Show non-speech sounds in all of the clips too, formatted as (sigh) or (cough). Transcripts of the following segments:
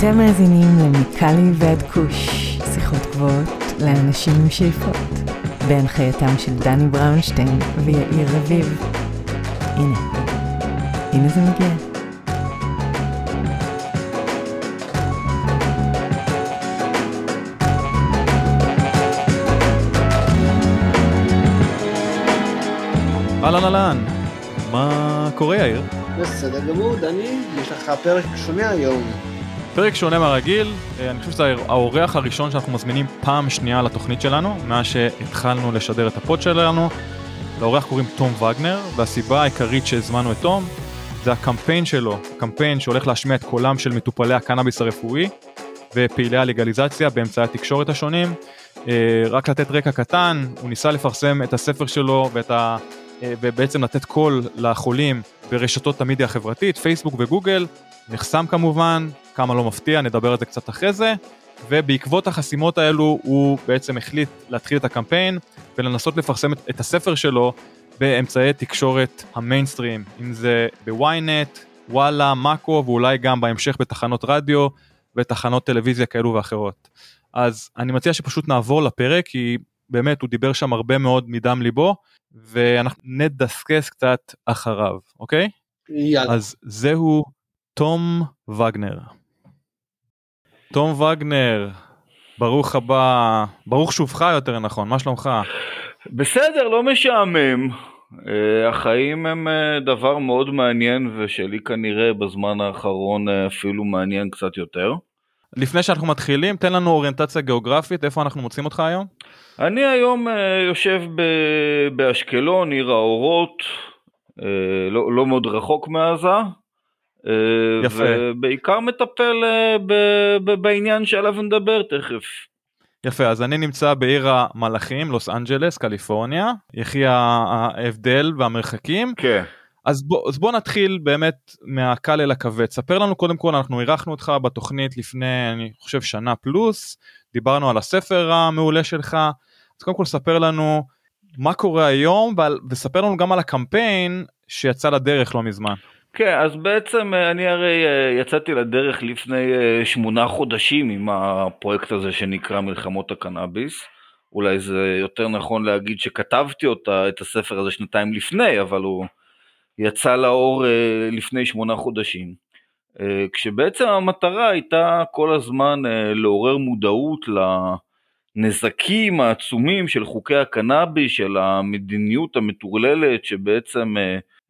אתם מאזינים למיקלי ועד כוש, שיחות גבוהות לאנשים עם שאיפות, בהנחייתם של דני בראונשטיין ויאיר רביב. הנה, הנה זה מגיע. אהלן אהלן, מה קורה יאיר? בסדר גמור, דני, יש לך פרק שונה היום. פרק שונה מהרגיל, אה, אני חושב שזה האורח הראשון שאנחנו מזמינים פעם שנייה לתוכנית שלנו, מאז שהתחלנו לשדר את ה pod שלנו. לאורח קוראים תום וגנר, והסיבה העיקרית שהזמנו את תום זה הקמפיין שלו, קמפיין שהולך להשמיע את קולם של מטופלי הקנאביס הרפואי ופעילי הלגליזציה באמצעי התקשורת השונים. אה, רק לתת רקע קטן, הוא ניסה לפרסם את הספר שלו ואת ה... אה, ובעצם לתת קול לחולים ברשתות המדיה החברתית, פייסבוק וגוגל, נחסם כמובן, כמה לא מפתיע, נדבר על זה קצת אחרי זה, ובעקבות החסימות האלו הוא בעצם החליט להתחיל את הקמפיין ולנסות לפרסם את הספר שלו באמצעי תקשורת המיינסטרים, אם זה בוויינט, וואלה, מאקו ואולי גם בהמשך בתחנות רדיו ותחנות טלוויזיה כאלו ואחרות. אז אני מציע שפשוט נעבור לפרק כי באמת הוא דיבר שם הרבה מאוד מדם ליבו ואנחנו נדסקס קצת אחריו, אוקיי? יאללה. אז זהו תום וגנר. תום וגנר, ברוך הבא, ברוך שובך יותר נכון, מה שלומך? בסדר, לא משעמם. אה, החיים הם אה, דבר מאוד מעניין ושלי כנראה בזמן האחרון אה, אפילו מעניין קצת יותר. לפני שאנחנו מתחילים, תן לנו אוריינטציה גיאוגרפית, איפה אנחנו מוצאים אותך היום? אני היום יושב ב- באשקלון, עיר האורות, לא, לא מאוד רחוק מעזה. יפה. ובעיקר מטפל ב- ב- בעניין שעליו נדבר תכף. יפה, אז אני נמצא בעיר המלאכים, לוס אנג'לס, קליפורניה, יחי ההבדל והמרחקים. כן. אז בוא, אז בוא נתחיל באמת מהקל אל הכבד. ספר לנו קודם כל, אנחנו אירחנו אותך בתוכנית לפני, אני חושב, שנה פלוס, דיברנו על הספר המעולה שלך, אז קודם כל ספר לנו מה קורה היום, ועל, וספר לנו גם על הקמפיין שיצא לדרך לא מזמן. כן, אז בעצם אה, אני הרי אה, יצאתי לדרך לפני אה, שמונה חודשים עם הפרויקט הזה שנקרא מלחמות הקנאביס. אולי זה יותר נכון להגיד שכתבתי אותה, את הספר הזה שנתיים לפני, אבל הוא יצא לאור לפני שמונה חודשים. כשבעצם המטרה הייתה כל הזמן לעורר מודעות לנזקים העצומים של חוקי הקנאביס, של המדיניות המטורללת שבעצם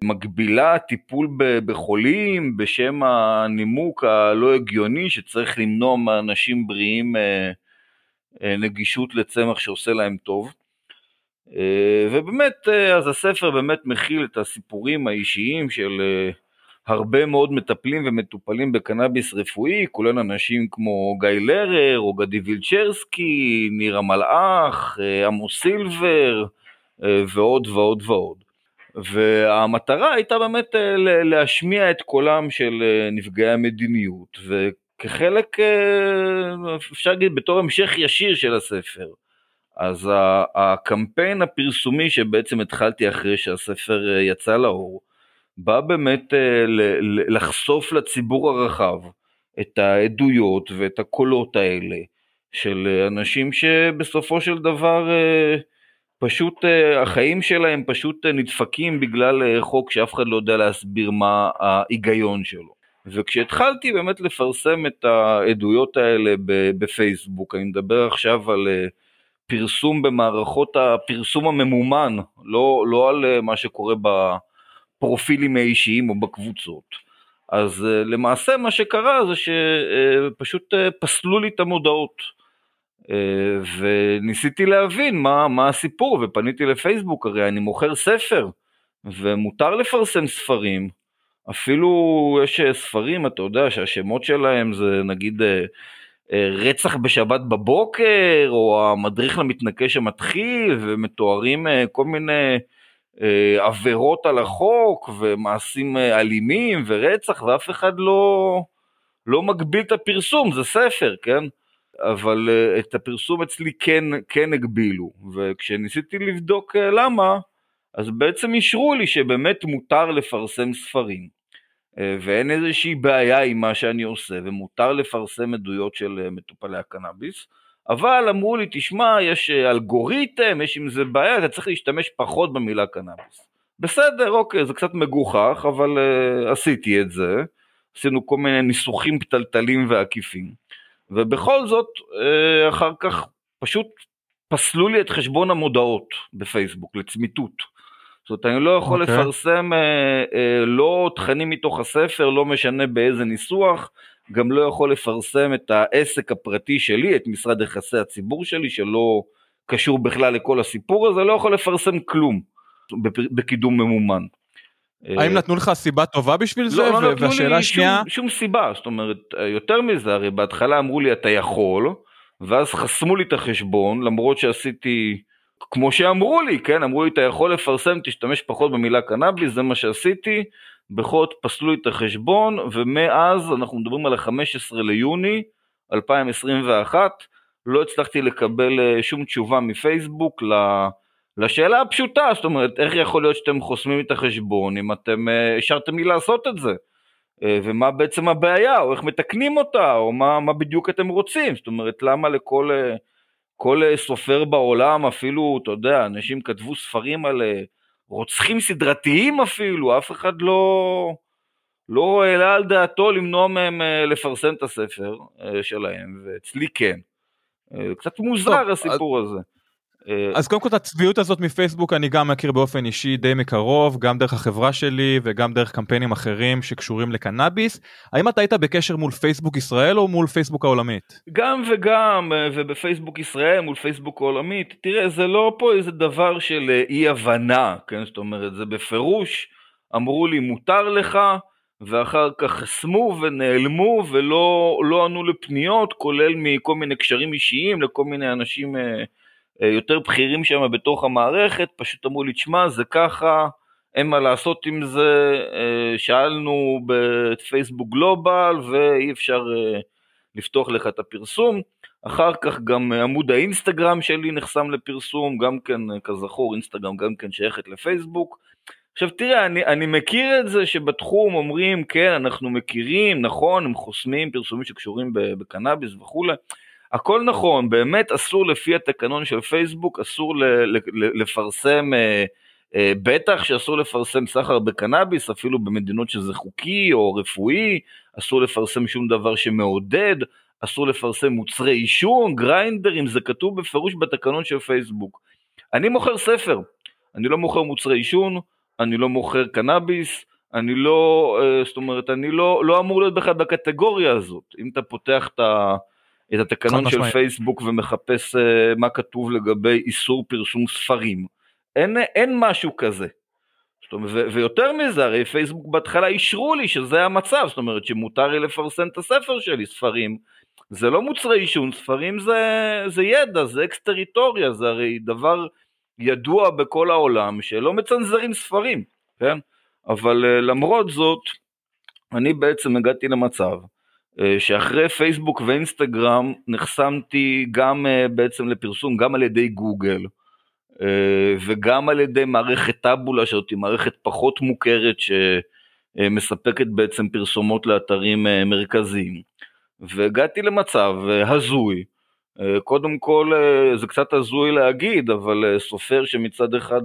מגבילה טיפול בחולים בשם הנימוק הלא הגיוני שצריך למנוע מאנשים בריאים אה, אה, נגישות לצמח שעושה להם טוב. אה, ובאמת, אז הספר באמת מכיל את הסיפורים האישיים של הרבה מאוד מטפלים ומטופלים בקנאביס רפואי, כולל אנשים כמו גיא לרר, או גדי וילצ'רסקי, ניר המלאך, עמוס סילבר, ועוד ועוד ועוד. והמטרה הייתה באמת אה, להשמיע את קולם של אה, נפגעי המדיניות, וכחלק, אה, אפשר להגיד, בתור המשך ישיר של הספר. אז הקמפיין הפרסומי שבעצם התחלתי אחרי שהספר יצא לאור, בא באמת לחשוף לציבור הרחב את העדויות ואת הקולות האלה של אנשים שבסופו של דבר פשוט אה, החיים שלהם פשוט אה, נדפקים בגלל אה, חוק שאף אחד לא יודע להסביר מה ההיגיון שלו. וכשהתחלתי באמת לפרסם את העדויות האלה בפייסבוק, אני מדבר עכשיו על פרסום במערכות הפרסום הממומן, לא, לא על מה שקורה בפרופילים האישיים או בקבוצות. אז למעשה מה שקרה זה שפשוט פסלו לי את המודעות. אה, וניסיתי להבין מה, מה הסיפור ופניתי לפייסבוק, הרי אני מוכר ספר ומותר לפרסם ספרים, אפילו יש ספרים, אתה יודע, שהשמות שלהם זה נגיד אה, אה, רצח בשבת בבוקר, או המדריך למתנקש המתחיל, ומתוארים כל מיני עבירות על החוק, ומעשים אלימים, ורצח, ואף אחד לא, לא מגביל את הפרסום, זה ספר, כן? אבל uh, את הפרסום אצלי כן, כן הגבילו, וכשניסיתי לבדוק uh, למה, אז בעצם אישרו לי שבאמת מותר לפרסם ספרים. ואין איזושהי בעיה עם מה שאני עושה, ומותר לפרסם עדויות של מטופלי הקנאביס, אבל אמרו לי, תשמע, יש אלגוריתם, יש עם זה בעיה, אתה צריך להשתמש פחות במילה קנאביס. בסדר, אוקיי, זה קצת מגוחך, אבל uh, עשיתי את זה. עשינו כל מיני ניסוחים פתלתלים ועקיפים. ובכל זאת, uh, אחר כך פשוט פסלו לי את חשבון המודעות בפייסבוק לצמיתות. זאת אומרת, אני לא יכול okay. אוקיי. לפרסם uh, uh, לא תכנים מתוך הספר, לא משנה באיזה ניסוח, גם לא יכול לפרסם את העסק הפרטי שלי, את משרד יחסי הציבור שלי, שלא קשור בכלל לכל הסיפור הזה, לא יכול לפרסם כלום. בקידום ממומן. האם נתנו לך סיבה טובה בשביל לא, זה? לא, לא נתנו לי השנייה... שום, שום סיבה, זאת אומרת, יותר מזה, הרי בהתחלה אמרו לי אתה יכול, ואז חסמו לי את החשבון, למרות שעשיתי כמו שאמרו לי, כן, אמרו לי אתה יכול לפרסם, תשתמש פחות במילה קנאביס, זה מה שעשיתי, בכל זאת פסלו לי את החשבון, ומאז אנחנו מדברים על ה-15 ליוני 2021, לא הצלחתי לקבל אה, שום תשובה מפייסבוק ל... לשאלה הפשוטה, זאת אומרת, איך יכול להיות שאתם חוסמים את החשבון אם אתם אה, השארתם לי לעשות את זה? אה, ומה בעצם הבעיה, או איך מתקנים אותה, או מה, מה בדיוק אתם רוצים, זאת אומרת, למה לכל אה, כל סופר בעולם, אפילו, אתה יודע, אנשים כתבו ספרים על רוצחים סדרתיים אפילו, אף אחד לא, לא העלה על דעתו למנוע מהם לפרסם את הספר שלהם, ואצלי כן. קצת מוזר טוב, הסיפור אז... הזה. אה, אז קודם כל את הצביעות הזאת מפייסבוק אני גם מכיר באופן אישי די מקרוב, גם דרך החברה שלי וגם דרך קמפיינים אחרים שקשורים לקנאביס. האם אתה היית בקשר מול פייסבוק ישראל או מול פייסבוק העולמית? גם וגם, אה, ובפייסבוק ישראל מול פייסבוק העולמית. תראה, זה לא פה איזה דבר של אה, אי הבנה, כן? זאת אומרת, זה בפירוש, אמרו לי מותר לך, ואחר כך חסמו ונעלמו ולא לא ענו לפניות, כולל מכל מיני קשרים אישיים לכל מיני אנשים... אה, יותר בכירים שם בתוך המערכת, פשוט אמרו לי, תשמע, זה ככה, אין מה לעשות עם זה, אה, שאלנו בפייסבוק גלובל ואי אפשר אה, לפתוח לך את הפרסום. אחר כך גם עמוד האינסטגרם שלי נחסם לפרסום, גם כן, כזכור, אינסטגרם גם כן שייכת לפייסבוק. עכשיו תראה, אני, אני מכיר את זה שבתחום אומרים, כן, אנחנו מכירים, נכון, הם חוסמים פרסומים שקשורים בקנאביס וכולי. הכל נכון, באמת אסור לפי התקנון של פייסבוק, אסור לפרסם, אה, אה, בטח שאסור לפרסם סחר בקנאביס, אפילו במדינות שזה חוקי או רפואי, אסור לפרסם שום דבר שמעודד, אסור לפרסם מוצרי עישון, גריינדרים, זה כתוב בפירוש בתקנון של פייסבוק. אני מוכר ספר, אני לא מוכר מוצרי עישון, אני לא מוכר קנאביס, אני לא, אה, זאת אומרת, אני לא, לא אמור להיות בכלל בקטגוריה הזאת. אם אתה פותח את ה... את התקנון של פייסבוק ומחפש uh, מה כתוב לגבי איסור פרסום ספרים. אין, אין משהו כזה. זאת אומרת, ו- ויותר מזה, הרי פייסבוק בהתחלה אישרו לי שזה המצב, זאת אומרת שמותר לי לפרסם את הספר שלי, ספרים. זה לא מוצרי עישון, ספרים זה, זה ידע, זה אקס טריטוריה, זה הרי דבר ידוע בכל העולם שלא מצנזרים ספרים, כן? אבל uh, למרות זאת, אני בעצם הגעתי למצב שאחרי פייסבוק ואינסטגרם נחסמתי גם אה, בעצם לפרסום, גם על ידי גוגל אה, וגם על ידי מערכת טאבולה שזאת מערכת פחות מוכרת שמספקת בעצם פרסומות לאתרים מרכזיים. והגעתי למצב הזוי, קודם כל זה קצת הזוי להגיד, אבל סופר שמצד אחד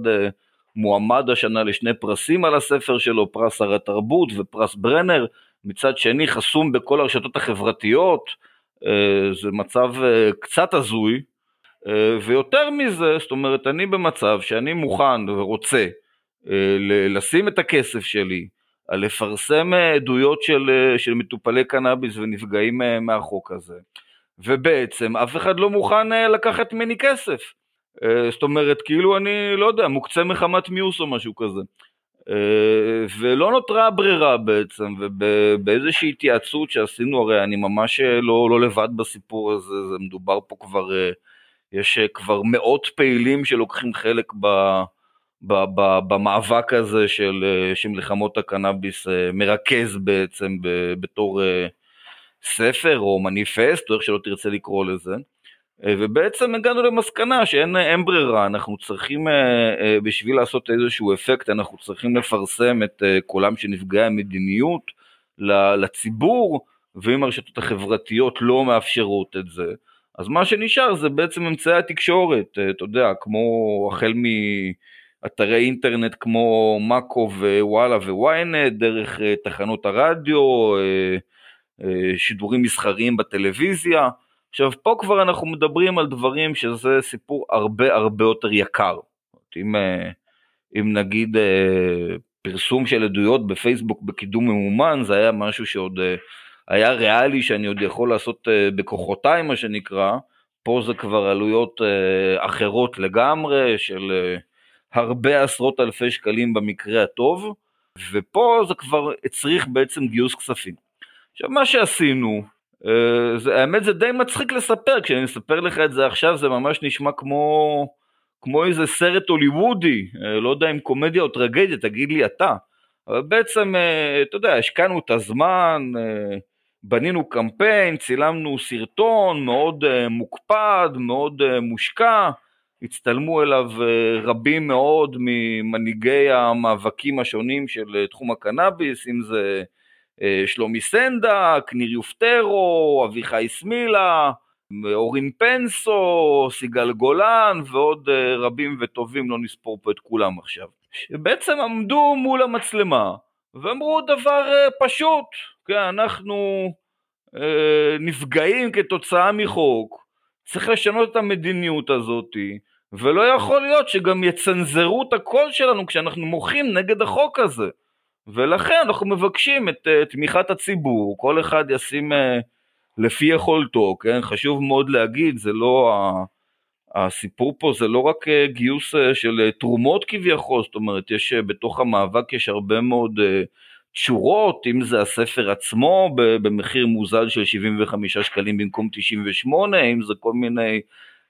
מועמד השנה לשני פרסים על הספר שלו, פרס הר התרבות ופרס ברנר, מצד שני חסום בכל הרשתות החברתיות, אה, זה מצב אה, קצת הזוי, אה, ויותר מזה, זאת אומרת, אני במצב שאני מוכן ורוצה לשים את הכסף שלי, על לפרסם עדויות של, של מטופלי קנאביס ונפגעים מהחוק הזה, ובעצם אף אחד לא מוכן לקחת ממני כסף. זאת אומרת, כאילו אני, לא יודע, מוקצה מחמת מיוס או משהו כזה. אה, ולא נותרה ברירה בעצם, ובאיזושהי התייעצות שעשינו, הרי אני ממש אה, לא, לא לבד בסיפור הזה, זה מדובר פה כבר, אה, יש כבר מאות פעילים שלוקחים חלק ב, ב, ב, במאבק הזה של, מלחמות הקנאביס, מרכז בעצם בתור ספר או מניפסט, או איך שלא תרצה לקרוא לזה. אה, ובעצם הגענו למסקנה שאין ברירה, אנחנו צריכים, בשביל לעשות איזשהו אפקט, אנחנו צריכים לפרסם את קולם של נפגעי המדיניות לציבור, ואם הרשתות החברתיות לא מאפשרות את זה, אז מה שנשאר זה בעצם אמצעי התקשורת, אתה יודע, כמו החל מ... אתרי אינטרנט כמו מאקו ווואלה וויינט, דרך אה, תחנות הרדיו, אה, אה, שידורים מסחריים בטלוויזיה. עכשיו פה כבר אנחנו מדברים על דברים שזה סיפור הרבה הרבה יותר יקר. אם, אם נגיד פרסום של עדויות בפייסבוק בקידום ממומן זה היה משהו שעוד היה ריאלי שאני עוד יכול לעשות בכוחותיי מה שנקרא, פה זה כבר עלויות אחרות לגמרי של הרבה עשרות אלפי שקלים במקרה הטוב, ופה זה כבר הצריך בעצם גיוס כספים. עכשיו מה שעשינו, אה, זה, האמת זה די מצחיק לספר, כשאני מספר לך את זה עכשיו זה ממש נשמע כמו, כמו איזה סרט הוליוודי, אה, לא יודע אם קומדיה או טרגדיה, תגיד לי אתה. אבל בעצם, אה, אתה יודע, השקענו את הזמן, בנינו קמפיין, צילמנו סרטון מאוד מוקפד, מאוד מושקע, הצטלמו אליו אה, רבים מאוד ממנהיגי המאבקים השונים של אה, תחום הקנאביס, אם זה אה, שלומי סנדק, ניר יופטרו, אביחי סמילה, אורין פנסו, סיגל גולן ועוד רבים וטובים, לא נספור פה את כולם עכשיו. שבעצם עמדו מול המצלמה ואמרו דבר פשוט, כן, אנחנו נפגעים כתוצאה מחוק, צריך לשנות את המדיניות הזאתי, ולא יכול להיות שגם יצנזרו את הקול שלנו כשאנחנו מוחים נגד החוק הזה. ולכן אנחנו מבקשים את uh, תמיכת הציבור, כל אחד ישים uh, לפי יכולתו, כן? חשוב מאוד להגיד, זה לא, ה... הסיפור פה זה לא רק uh, גיוס של תרומות כביכול, זאת אומרת, יש בתוך המאבק יש הרבה מאוד תשורות, אם זה הספר עצמו במחיר מוזל של 75 שקלים במקום 98, אם זה כל מיני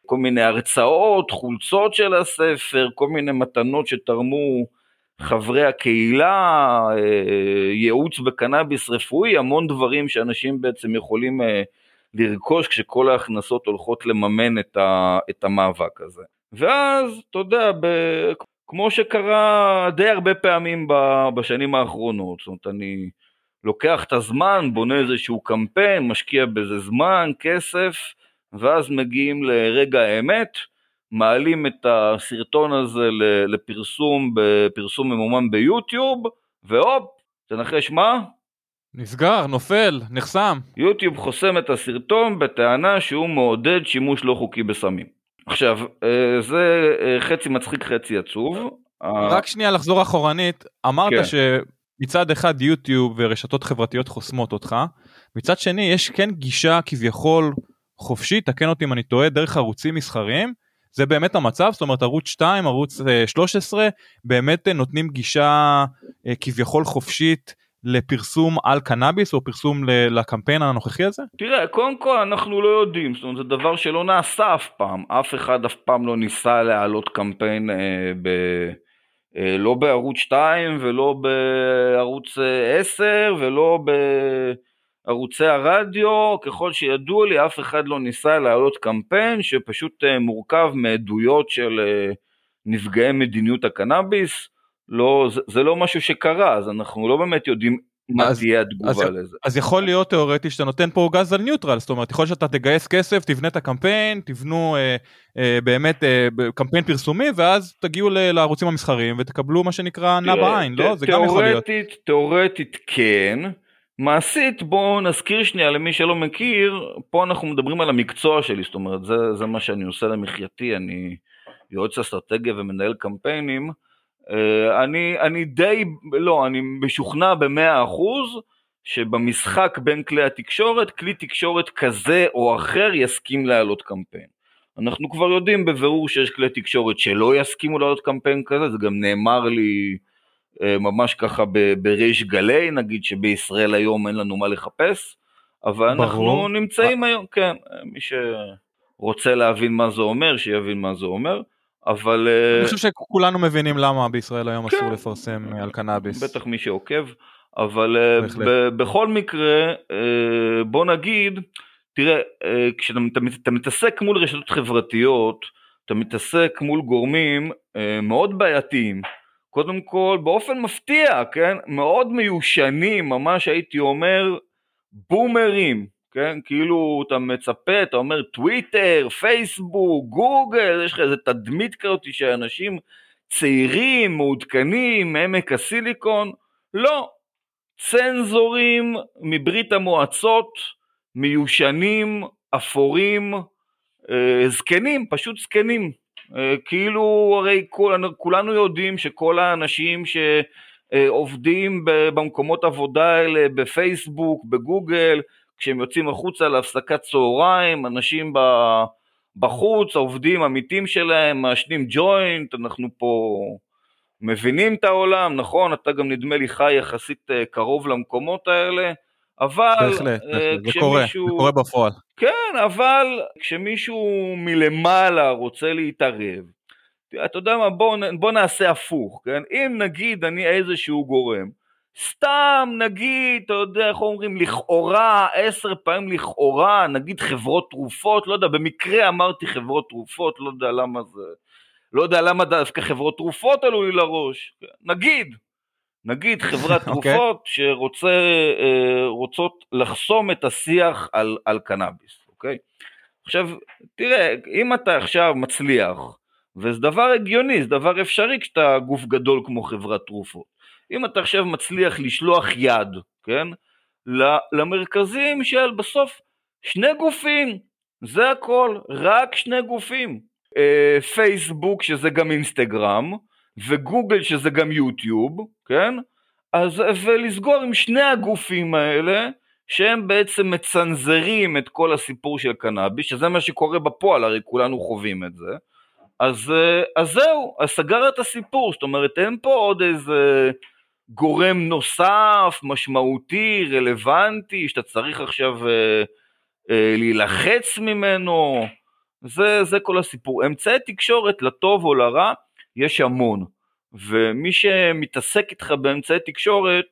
כל מיני הרצאות, חולצות של הספר, כל מיני מתנות שתרמו חברי הקהילה, אה, ייעוץ בקנאביס רפואי, המון דברים שאנשים בעצם יכולים אה, לרכוש כשכל ההכנסות הולכות לממן את, המאבק הזה. ואז, אתה יודע, כמו שקרה די הרבה פעמים בשנים האחרונות, זאת אומרת, אני לוקח את הזמן, בונה איזשהו קמפיין, משקיע בזה זמן, כסף, ואז מגיעים לרגע האמת, מעלים את הסרטון הזה לפרסום, בפרסום ממומן ביוטיוב, והופ, תנחש מה? נסגר, נופל, נחסם. יוטיוב חוסם את הסרטון בטענה שהוא מעודד שימוש לא חוקי בסמים. עכשיו, אה, זה אה, חצי מצחיק חצי עצוב. רק שנייה לחזור אחורנית, אמרת כן. שמצד אחד יוטיוב ורשתות חברתיות חוסמות אותך, מצד שני יש כן גישה כביכול חופשי, תקן אותי אם אני טועה, דרך ערוצים מסחריים, זה באמת המצב, זאת אומרת ערוץ 2, ערוץ 13, אה, באמת אה, נותנים גישה אה, כביכול חופשית לפרסום על קנאביס או פרסום לקמפיין הנוכחי הזה? תראה, קודם כל אנחנו לא יודעים, זאת אומרת זה דבר שלא נעשה אף פעם, אף אחד אף פעם לא ניסה להעלות קמפיין אה, ב... לא בערוץ 2 ולא בערוץ 10 ולא ב... ערוצי הרדיו, ככל שידוע לי, אף אחד לא ניסה להעלות קמפיין שפשוט אה, מורכב מעדויות של אה, נפגעי מדיניות הקנאביס. לא, זה, זה לא משהו שקרה, אז אנחנו לא באמת יודעים מה אז, תהיה התגובה אז, לזה. אז יכול להיות תאורטי שאתה נותן פה גז על ניוטרל, זאת אומרת, יכול שאתה תגייס כסף, תבנה את הקמפיין, תבנו אה, אה, באמת אה, קמפיין פרסומי, ואז תגיעו ל, לערוצים המסחריים ותקבלו מה שנקרא נע בעין, לא? זה גם יכול להיות. תאורטית כן. מעשית בואו נזכיר שנייה למי שלא מכיר, פה אנחנו מדברים על המקצוע שלי, זאת אומרת זה, זה מה שאני עושה למחייתי, אני יועץ אסטרטגיה ומנהל קמפיינים, אה, אני, אני די, לא, אני משוכנע במאה אחוז שבמשחק בין כלי התקשורת, כלי תקשורת כזה או אחר יסכים להעלות קמפיין. אנחנו כבר יודעים בבירור שיש כלי תקשורת שלא יסכימו להעלות קמפיין כזה, זה גם נאמר לי ממש ככה בריש גלי, נגיד שבישראל היום אין לנו מה לחפש, אבל ברור. אנחנו נמצאים היום, כן, מי שרוצה להבין מה זה אומר, שיבין מה זה אומר. אבל... אה, אני חושב שכולנו מבינים למה בישראל היום כן. אסור לפרסם על קנאביס. בטח מי שעוקב, אבל אה, ב- בכל מקרה, בוא נגיד, תראה, אה, כשאתה מתעסק מול רשתות חברתיות, אתה מתעסק מול גורמים אה, מאוד בעייתיים. קודם כל, באופן מפתיע, כן? מאוד מיושנים, ממש הייתי אומר, בומרים, כן? כאילו אתה מצפה, אתה אומר טוויטר, פייסבוק, גוגל, יש לך איזה תדמית כזאת שאנשים צעירים, מעודכנים, עמק הסיליקון, לא. צנזורים מברית המועצות, מיושנים, אפורים, אה, זקנים, פשוט זקנים. אה, כאילו הרי כול, כולנו יודעים שכל האנשים שעובדים במקומות עבודה האלה, בפייסבוק, בגוגל, כשהם יוצאים החוצה להפסקת צהריים, אנשים בחוץ, העובדים העמיתים שלהם, מעשנים ג'וינט, אנחנו פה מבינים את העולם, נכון? אתה גם נדמה לי חי יחסית אה, קרוב למקומות האלה, אבל... בהחלט, uh, בהחלט. זה קורה, זה קורה בפועל. כן, אבל כשמישהו מלמעלה רוצה להתערב, אתה יודע מה, בוא, בוא נעשה הפוך, כן? אם נגיד אני איזשהו גורם, סתם נגיד, אתה יודע, איך אומרים, לכאורה, עשר פעמים לכאורה, נגיד חברות תרופות, לא יודע, במקרה אמרתי חברות תרופות, לא יודע למה זה, לא יודע למה דווקא חברות תרופות עלו לי לראש, נגיד, נגיד חברת okay. (laughs) אוקיי. תרופות שרוצות אה, לחסום את השיח על, על קנאביס, אוקיי? עכשיו, תראה, אם אתה עכשיו מצליח, וזה דבר הגיוני, זה דבר אפשרי כשאתה גוף גדול כמו חברת תרופות. אם אתה עכשיו מצליח לשלוח יד, כן, למרכזים של בסוף שני גופים, זה הכל, רק שני גופים. אה, פייסבוק שזה גם אינסטגרם, וגוגל שזה גם יוטיוב, כן? אז ולסגור עם שני הגופים האלה, שהם בעצם מצנזרים את כל הסיפור של קנאביס, שזה מה שקורה בפועל, הרי כולנו חווים את זה. אז, אז זהו, אז סגר את הסיפור, זאת אומרת אין פה עוד איזה גורם נוסף, משמעותי, רלוונטי, שאתה צריך עכשיו אה, אה, להילחץ ממנו, זה, זה כל הסיפור. אמצעי תקשורת, לטוב או לרע, יש המון, ומי שמתעסק איתך באמצעי תקשורת,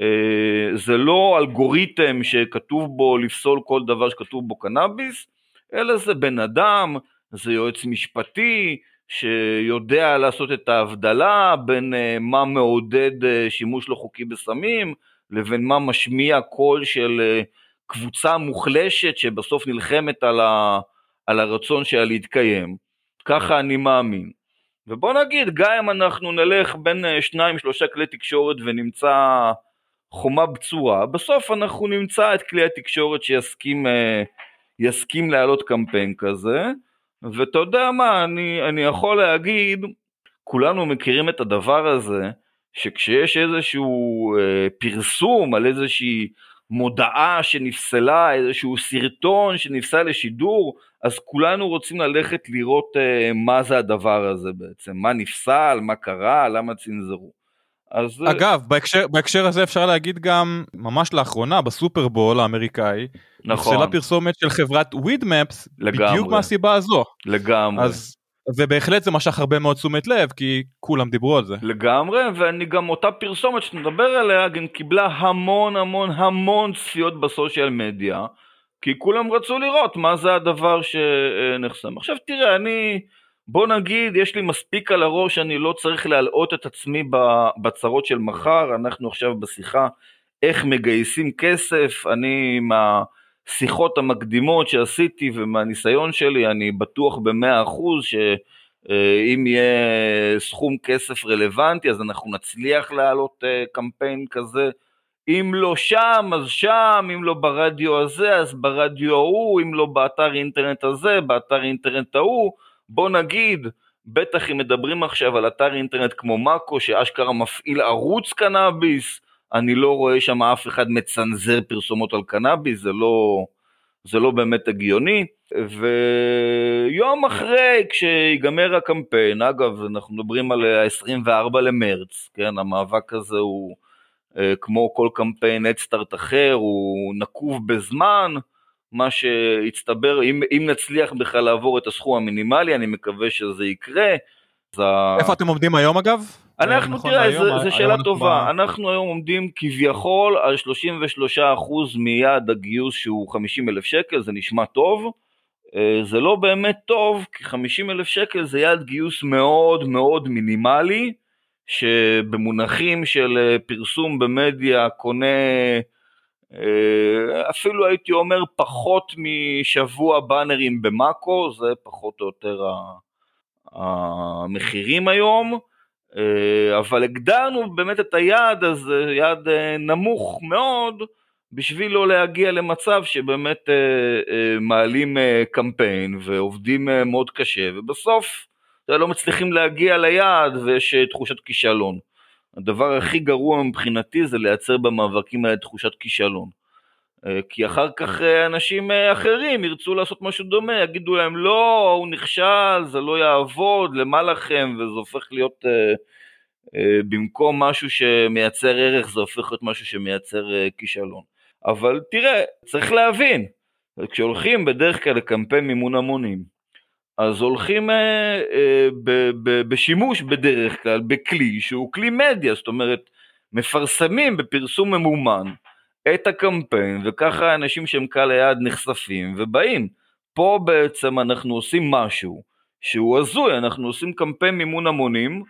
אה, זה לא אלגוריתם שכתוב בו לפסול כל דבר שכתוב בו קנאביס, אלא זה בן אדם, זה יועץ משפטי, שיודע לעשות את ההבדלה בין אה, מה מעודד אה, שימוש לא חוקי בסמים לבין מה משמיע קול של קבוצה מוחלשת שבסוף נלחמת על, ה, על הרצון שלה להתקיים. ככה אני מאמין. ובוא נגיד, גם אם אנחנו נלך בין שניים שלושה כלי תקשורת ונמצא חומה בצורה, בסוף אנחנו נמצא את כלי התקשורת שיסכים יסכים להעלות קמפיין כזה, ואתה יודע מה, אני, אני יכול להגיד, כולנו מכירים את הדבר הזה, שכשיש איזשהו אה, פרסום על איזושהי מודעה שנפסלה, איזשהו סרטון שנפסל לשידור, אז כולנו רוצים ללכת לראות אה, מה זה הדבר הזה בעצם, מה נפסל, מה קרה, למה צנזרו. אז... אגב, בהקשר, בהקשר הזה אפשר להגיד גם, ממש לאחרונה, בסופרבול האמריקאי, נכון. נפסלה פרסומת של חברת ווידמפס, בדיוק מהסיבה הזו. לגמרי. אז, ובהחלט זה משך הרבה מאוד תשומת לב, כי כולם דיברו על זה. לגמרי, ואני גם אותה פרסומת שנדבר עליה, גם קיבלה המון המון המון צפיות בסושיאל מדיה, כי כולם רצו לראות מה זה הדבר שנחסם. עכשיו תראה, אני... בוא נגיד, יש לי מספיק על הראש, אני לא צריך להלאות את עצמי בצרות של מחר, אנחנו עכשיו בשיחה איך מגייסים כסף, אני מהשיחות המקדימות שעשיתי ומהניסיון שלי, אני בטוח במאה אחוז שאם יהיה סכום כסף רלוונטי אז אנחנו נצליח להעלות אה, קמפיין כזה. אם לא שם, אז שם, אם לא ברדיו הזה, אז ברדיו ההוא, אם לא באתר אינטרנט הזה, באתר אינטרנט ההוא. בוא נגיד, בטח אם מדברים עכשיו על אתר אינטרנט כמו מאקו, שאשכרה מפעיל ערוץ קנאביס, אני לא רואה שם אף אחד מצנזר פרסומות על קנאביס, זה לא, זה לא באמת הגיוני. ויום אחרי, כשיגמר הקמפיין, אגב, אנחנו מדברים על ה-24 למרץ, כן, המאבק הזה הוא, אה, כמו כל קמפיין אדסטארט אחר, הוא נקוב בזמן, מה שהצטבר, אם, אם נצליח בכלל לעבור את הסכום המינימלי, אני מקווה שזה יקרה. איפה אתם עומדים היום אגב? אנחנו, נכון תראה, זו שאלה אנחנו טובה. ב- אנחנו היום עומדים כביכול על 33% מיעד הגיוס שהוא 50 אלף שקל, זה נשמע טוב. אה, זה לא באמת טוב, כי 50 אלף שקל זה יעד גיוס מאוד מאוד מינימלי, שבמונחים של אה, פרסום במדיה קונה אה, אפילו הייתי אומר פחות משבוע באנרים במאקו, זה פחות או יותר המחירים היום, אה, אבל הגדרנו באמת את היעד הזה, יעד אה, נמוך מאוד, בשביל לא להגיע למצב שבאמת אה, אה, מעלים אה, קמפיין ועובדים אה, מאוד קשה, ובסוף אה, לא מצליחים להגיע ליעד ויש אה, תחושת כישלון. הדבר הכי גרוע מבחינתי זה לייצר במאבקים האלה תחושת כישלון. אה, כי אחר כך אה, אנשים אה, אחרים ירצו לעשות משהו דומה, יגידו להם לא, הוא נכשל, זה לא יעבוד, למה לכם, וזה הופך להיות, במקום משהו שמייצר ערך, זה הופך להיות משהו שמייצר כישלון. אבל תראה, צריך להבין, כשהולכים בדרך כלל לקמפיין מימון המונים, אז הולכים אה, אה, ב, ב, בשימוש בדרך כלל בכלי שהוא כלי מדיה, זאת אומרת, מפרסמים בפרסום ממומן את הקמפיין, וככה האנשים שהם קהל היעד נחשפים ובאים. פה בעצם אנחנו עושים משהו שהוא הזוי, אנחנו עושים קמפיין מימון המונים,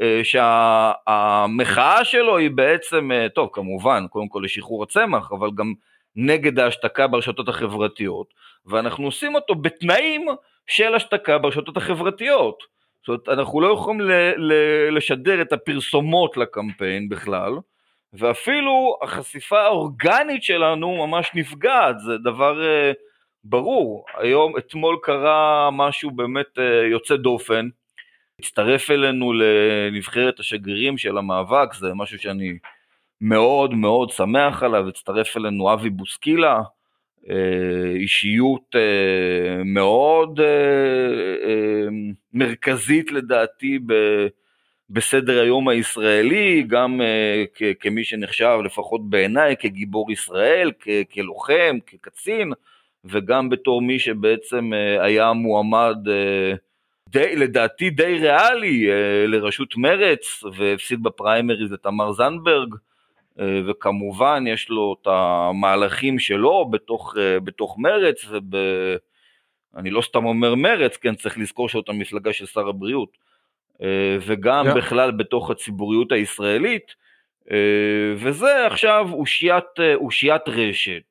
אה, שהמחאה שלו היא בעצם, אה, טוב כמובן, קודם כל לשחרור הצמח, אבל גם נגד ההשתקה ברשתות החברתיות, ואנחנו עושים אותו בתנאים של השתקה ברשתות החברתיות. זאת אומרת, אנחנו לא יכולים ל- ל- לשדר את הפרסומות לקמפיין בכלל, ואפילו החשיפה האורגנית שלנו ממש נפגעת, זה דבר uh, ברור. היום, אתמול קרה משהו באמת uh, יוצא דופן, הצטרף אלינו לנבחרת השגרירים של המאבק, זה משהו שאני מאוד מאוד שמח עליו, הצטרף אלינו אבי בוסקילה, אה, אישיות מאוד מרכזית לדעתי ב- בסדר היום הישראלי, גם כ- כמי שנחשב לפחות בעיניי כגיבור ישראל, כלוחם, כקצין, וגם בתור מי שבעצם אה, היה מועמד אה, די, לדעתי די ריאלי אה, לראשות מרץ והפסיד בפריימריז לתמר זנדברג. אה, וכמובן יש לו את המהלכים שלו בתוך, אה, בתוך מרץ, ואני לא סתם אומר מרץ, כן, צריך לזכור שזאת המפלגה של שר הבריאות, וגם Yeah. בכלל בתוך הציבוריות הישראלית, אה, וזה עכשיו אושיית, אה, אושיית רשת,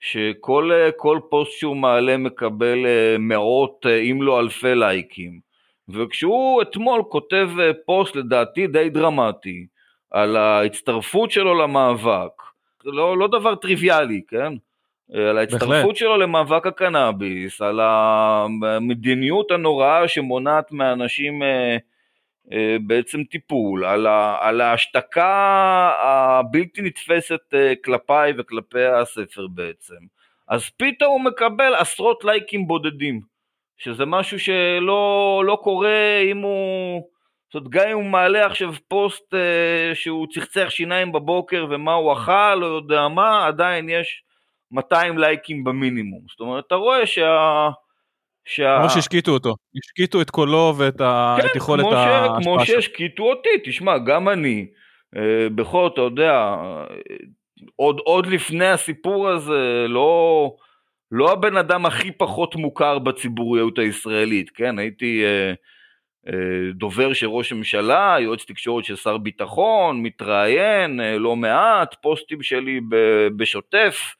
שכל אה, כל פוסט שהוא מעלה מקבל אה, מאות, אה, אם לא אלפי לייקים, וכשהוא אתמול כותב אה, פוסט לדעתי די דרמטי, על ההצטרפות שלו למאבק, לא, לא דבר טריוויאלי, כן? על ההצטרפות בהחלט. שלו למאבק הקנאביס, על המדיניות הנוראה שמונעת מאנשים אה, אה, בעצם טיפול, על, ה, על ההשתקה הבלתי נתפסת אה, כלפיי וכלפי הספר בעצם. אז פתאום הוא מקבל עשרות לייקים בודדים, שזה משהו שלא לא קורה אם הוא... זאת אומרת, גם אם הוא מעלה עכשיו פוסט אה, שהוא צחצח שיניים בבוקר ומה הוא אכל, לא יודע מה, עדיין יש 200 לייקים במינימום. זאת אומרת, אתה רואה שה... שה... כמו שהשקיטו אותו, השקיטו את קולו ואת ה- כן, את יכולת כמו, ש... ההשפעה כמו שלו. שהשקיטו אותי, תשמע, גם אני, אה, בכל, אתה יודע, אה, עוד, עוד לפני הסיפור הזה, לא, לא הבן אדם הכי פחות מוכר בציבוריות הישראלית, כן? הייתי אה, אה, דובר של ראש הממשלה, יועץ תקשורת של שר ביטחון, מתראיין אה, לא מעט, פוסטים שלי ב- בשוטף,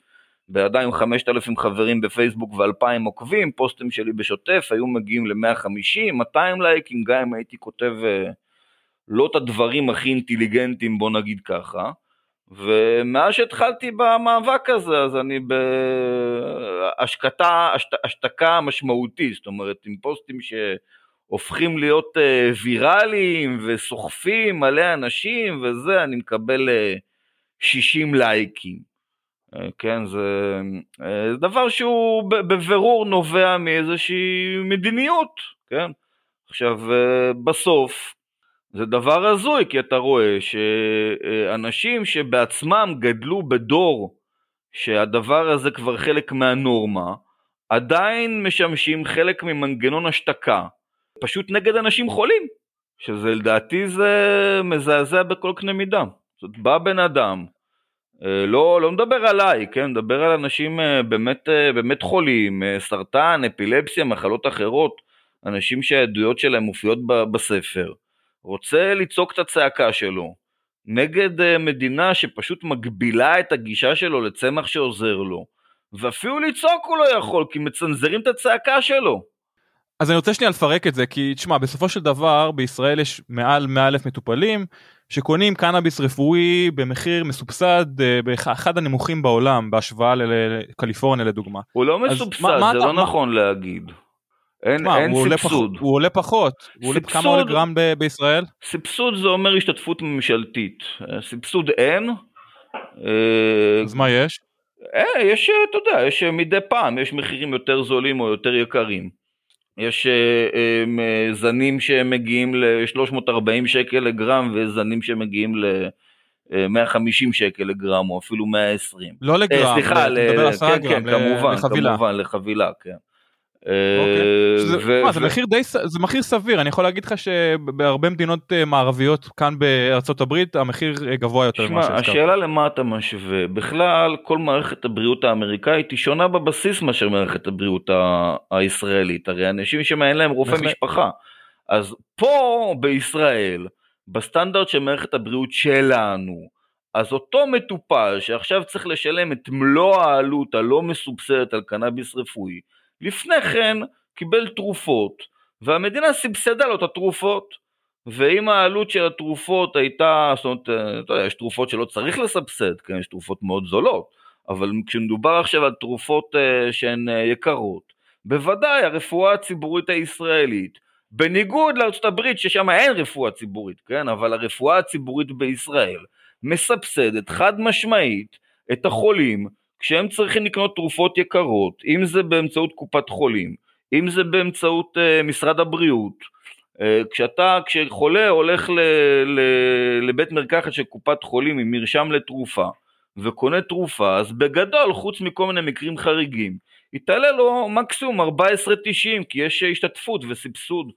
ועדיין 5,000 חברים בפייסבוק ו-2,000 עוקבים, פוסטים שלי בשוטף היו מגיעים ל-150, 200 לייקים, גם אם הייתי כותב אה, לא את הדברים הכי אינטליגנטיים, בוא נגיד ככה. ומאז שהתחלתי במאבק הזה, אז אני בהשקטה, השת, השתקה משמעותית, זאת אומרת, עם פוסטים שהופכים להיות אה, ויראליים וסוחפים מלא אנשים וזה, אני מקבל אה, 60 לייקים. אה, כן, זה, אה, דבר שהוא בבירור נובע מאיזושהי מדיניות, כן? עכשיו, אה, בסוף, זה דבר הזוי, כי אתה רואה שאנשים שבעצמם גדלו בדור שהדבר הזה כבר חלק מהנורמה, עדיין משמשים חלק ממנגנון השתקה, פשוט נגד אנשים חולים. שזה לדעתי זה מזעזע בכל קנה מידה. זאת בא בן אדם, לא, לא מדבר עליי, כן, מדבר על אנשים אה, באמת, אה, באמת חולים, סרטן, אפילפסיה, מחלות אחרות, אנשים שהעדויות שלהם מופיעות בספר, רוצה לצעוק את הצעקה שלו. נגד מדינה שפשוט מגבילה את הגישה שלו לצמח שעוזר לו, ואפילו לצעוק הוא לא יכול, כי מצנזרים את הצעקה שלו. אז אני רוצה שנייה לפרק את זה, כי תשמע, בסופו של דבר בישראל יש מעל 100 אלף מטופלים, שקונים קנאביס רפואי במחיר מסובסד אה, באחד הנמוכים בעולם בהשוואה לקליפורניה לדוגמה. הוא לא מסובסד, מה, מה זה אתה, לא מה... נכון להגיד. אין, מה, אין הוא סבסוד. עולה פח, הוא עולה פחות. הוא עולה כמה עולה גרם ב, בישראל? סבסוד זה אומר השתתפות ממשלתית. אה, סבסוד אין. אה, אז מה יש? יש, אתה יודע, יש מדי פעם, יש מחירים יותר זולים או יותר יקרים. יש אה, אה, זנים שמגיעים ל-340 שקל לגרם וזנים שמגיעים ל-150 שקל לגרם או אפילו 120. לא לגרם, אה, סליחה, ל- כן, כן, כמובן, לחבילה. כמובן, לחבילה, כן. אוקיי. זה מחיר די זה מחיר סביר. אני יכול להגיד לך שבהרבה מדינות אה, מערביות כאן בארצות הברית המחיר אה, גבוה יותר. שמה, השאלה למה אתה משווה. בכלל כל מערכת הבריאות האמריקאית היא שונה בבסיס מאשר מערכת הבריאות הישראלית. הרי אנשים שם אין להם רופא משפחה. אז פה בישראל בסטנדרט של מערכת הבריאות שלנו אז אותו מטופל שעכשיו צריך לשלם את מלוא העלות הלא מסובסדת על קנאביס רפואי לפני כן קיבל תרופות, והמדינה סבסדה לו את התרופות. ואם העלות של התרופות הייתה, זאת אומרת, אה, אתה יודע, יש תרופות שלא צריך לסבסד, כן, יש תרופות מאוד זולות, אבל כשמדובר עכשיו על תרופות uh, שהן uh, יקרות, בוודאי הרפואה הציבורית הישראלית, בניגוד הברית ששם אין רפואה ציבורית, כן, אבל הרפואה הציבורית בישראל מסבסדת חד משמעית את החולים כשהם צריכים לקנות תרופות יקרות, אם זה באמצעות קופת חולים, אם זה באמצעות uh, משרד הבריאות, uh, כשאתה, כשחולה הולך ל, ל, לבית מרקחת של קופת חולים עם מרשם לתרופה וקונה תרופה, אז בגדול, חוץ מכל מיני מקרים חריגים, יתעלה לו מקסימום 14.90 כי יש השתתפות וסבסוד.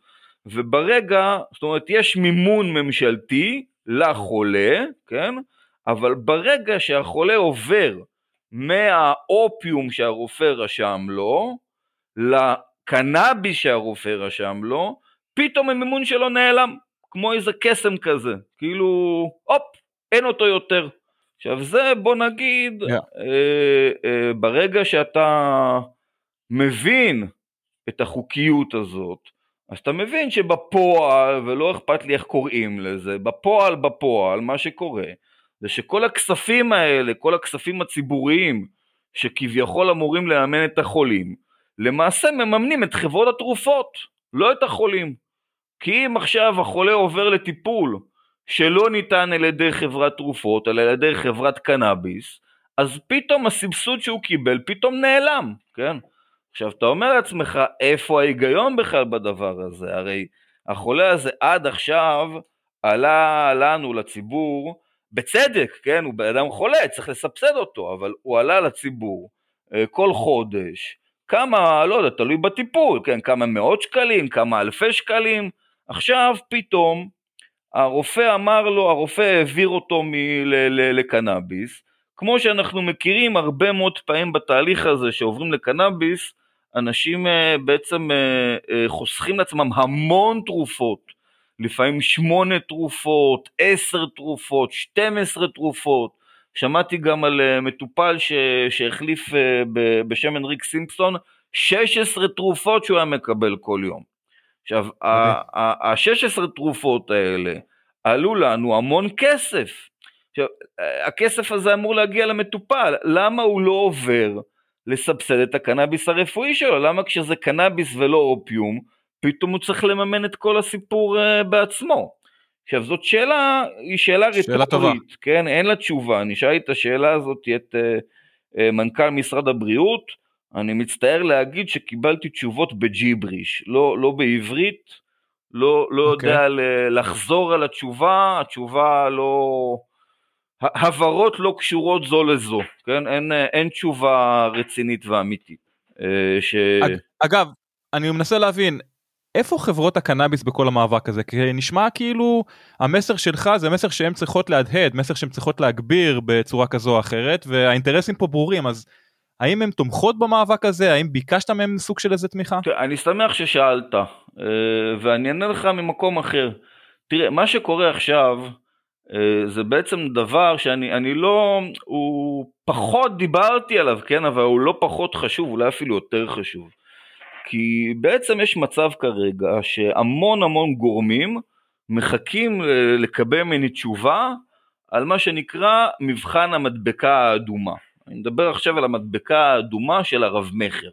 וברגע, זאת אומרת, יש מימון ממשלתי לחולה, כן? אבל ברגע שהחולה עובר מהאופיום שהרופא רשם לו, לקנאביס שהרופא רשם לו, פתאום המימון שלו נעלם, כמו איזה קסם כזה, כאילו, הופ, אין אותו יותר. עכשיו זה בוא נגיד, yeah. אה, אה, ברגע שאתה מבין את החוקיות הזאת, אז אתה מבין שבפועל, ולא אכפת לי איך קוראים לזה, בפועל בפועל, מה שקורה, זה שכל הכספים האלה, כל הכספים הציבוריים שכביכול אמורים לאמן את החולים, למעשה מממנים את חברות התרופות, לא את החולים. כי אם עכשיו החולה עובר לטיפול שלא ניתן על ידי חברת תרופות, אלא על ידי חברת קנאביס, אז פתאום הסבסוד שהוא קיבל פתאום נעלם, כן? עכשיו אתה אומר לעצמך, איפה ההיגיון בכלל בדבר הזה? הרי החולה הזה עד עכשיו עלה לנו, לציבור, בצדק, כן, הוא בן אדם חולה, צריך לסבסד אותו, אבל הוא עלה לציבור אה, כל חודש, כמה, לא יודע, תלוי בטיפול, כן, כמה מאות שקלים, כמה אלפי שקלים, עכשיו פתאום הרופא אמר לו, הרופא העביר אותו לקנאביס, כמו שאנחנו מכירים הרבה מאוד פעמים בתהליך הזה שעוברים לקנאביס, אנשים אה, בעצם אה, חוסכים לעצמם המון תרופות לפעמים שמונה תרופות, עשר תרופות, שתים עשרה תרופות. שמעתי גם על uh, מטופל ש... שהחליף uh, בשם הנריק סימפסון 16 תרופות שהוא היה מקבל כל יום. עכשיו, ה-16 תרופות האלה עלו לנו המון כסף. עכשיו, הכסף הזה אמור להגיע למטופל, למה הוא לא עובר לסבסד את הקנאביס הרפואי שלו? למה כשזה קנאביס ולא אופיום, פתאום הוא צריך לממן את כל הסיפור uh, בעצמו. עכשיו זאת שאלה, היא שאלה רטורית, כן? אין לה תשובה, אני שאלתי את השאלה הזאת את uh, uh, מנכ"ל משרד הבריאות, אני מצטער להגיד שקיבלתי תשובות בג'יבריש, לא, לא בעברית, לא, לא okay. אוקיי. יודע לחזור על התשובה, התשובה לא... הבהרות לא קשורות זו לזו, כן? אין, אין תשובה רצינית ואמיתית. ש... אגב, אני מנסה להבין, איפה חברות הקנאביס בכל המאבק הזה? כי נשמע כאילו המסר שלך זה מסר שהן צריכות להדהד, מסר שהן צריכות להגביר בצורה כזו או אחרת, והאינטרסים פה ברורים, אז האם הן תומכות במאבק הזה? האם ביקשת מהן סוג של איזה תמיכה? אני שמח ששאלת, אה, ואני אענה לך ממקום אחר. תראה, מה שקורה עכשיו, אה, זה בעצם דבר שאני לא, הוא פחות דיברתי עליו, כן, אבל הוא לא פחות חשוב, אולי אפילו יותר חשוב. כי בעצם יש מצב כרגע שהמון המון גורמים מחכים לקבל ממני תשובה על מה שנקרא מבחן המדבקה האדומה. אני מדבר עכשיו על המדבקה האדומה של הרב מכר.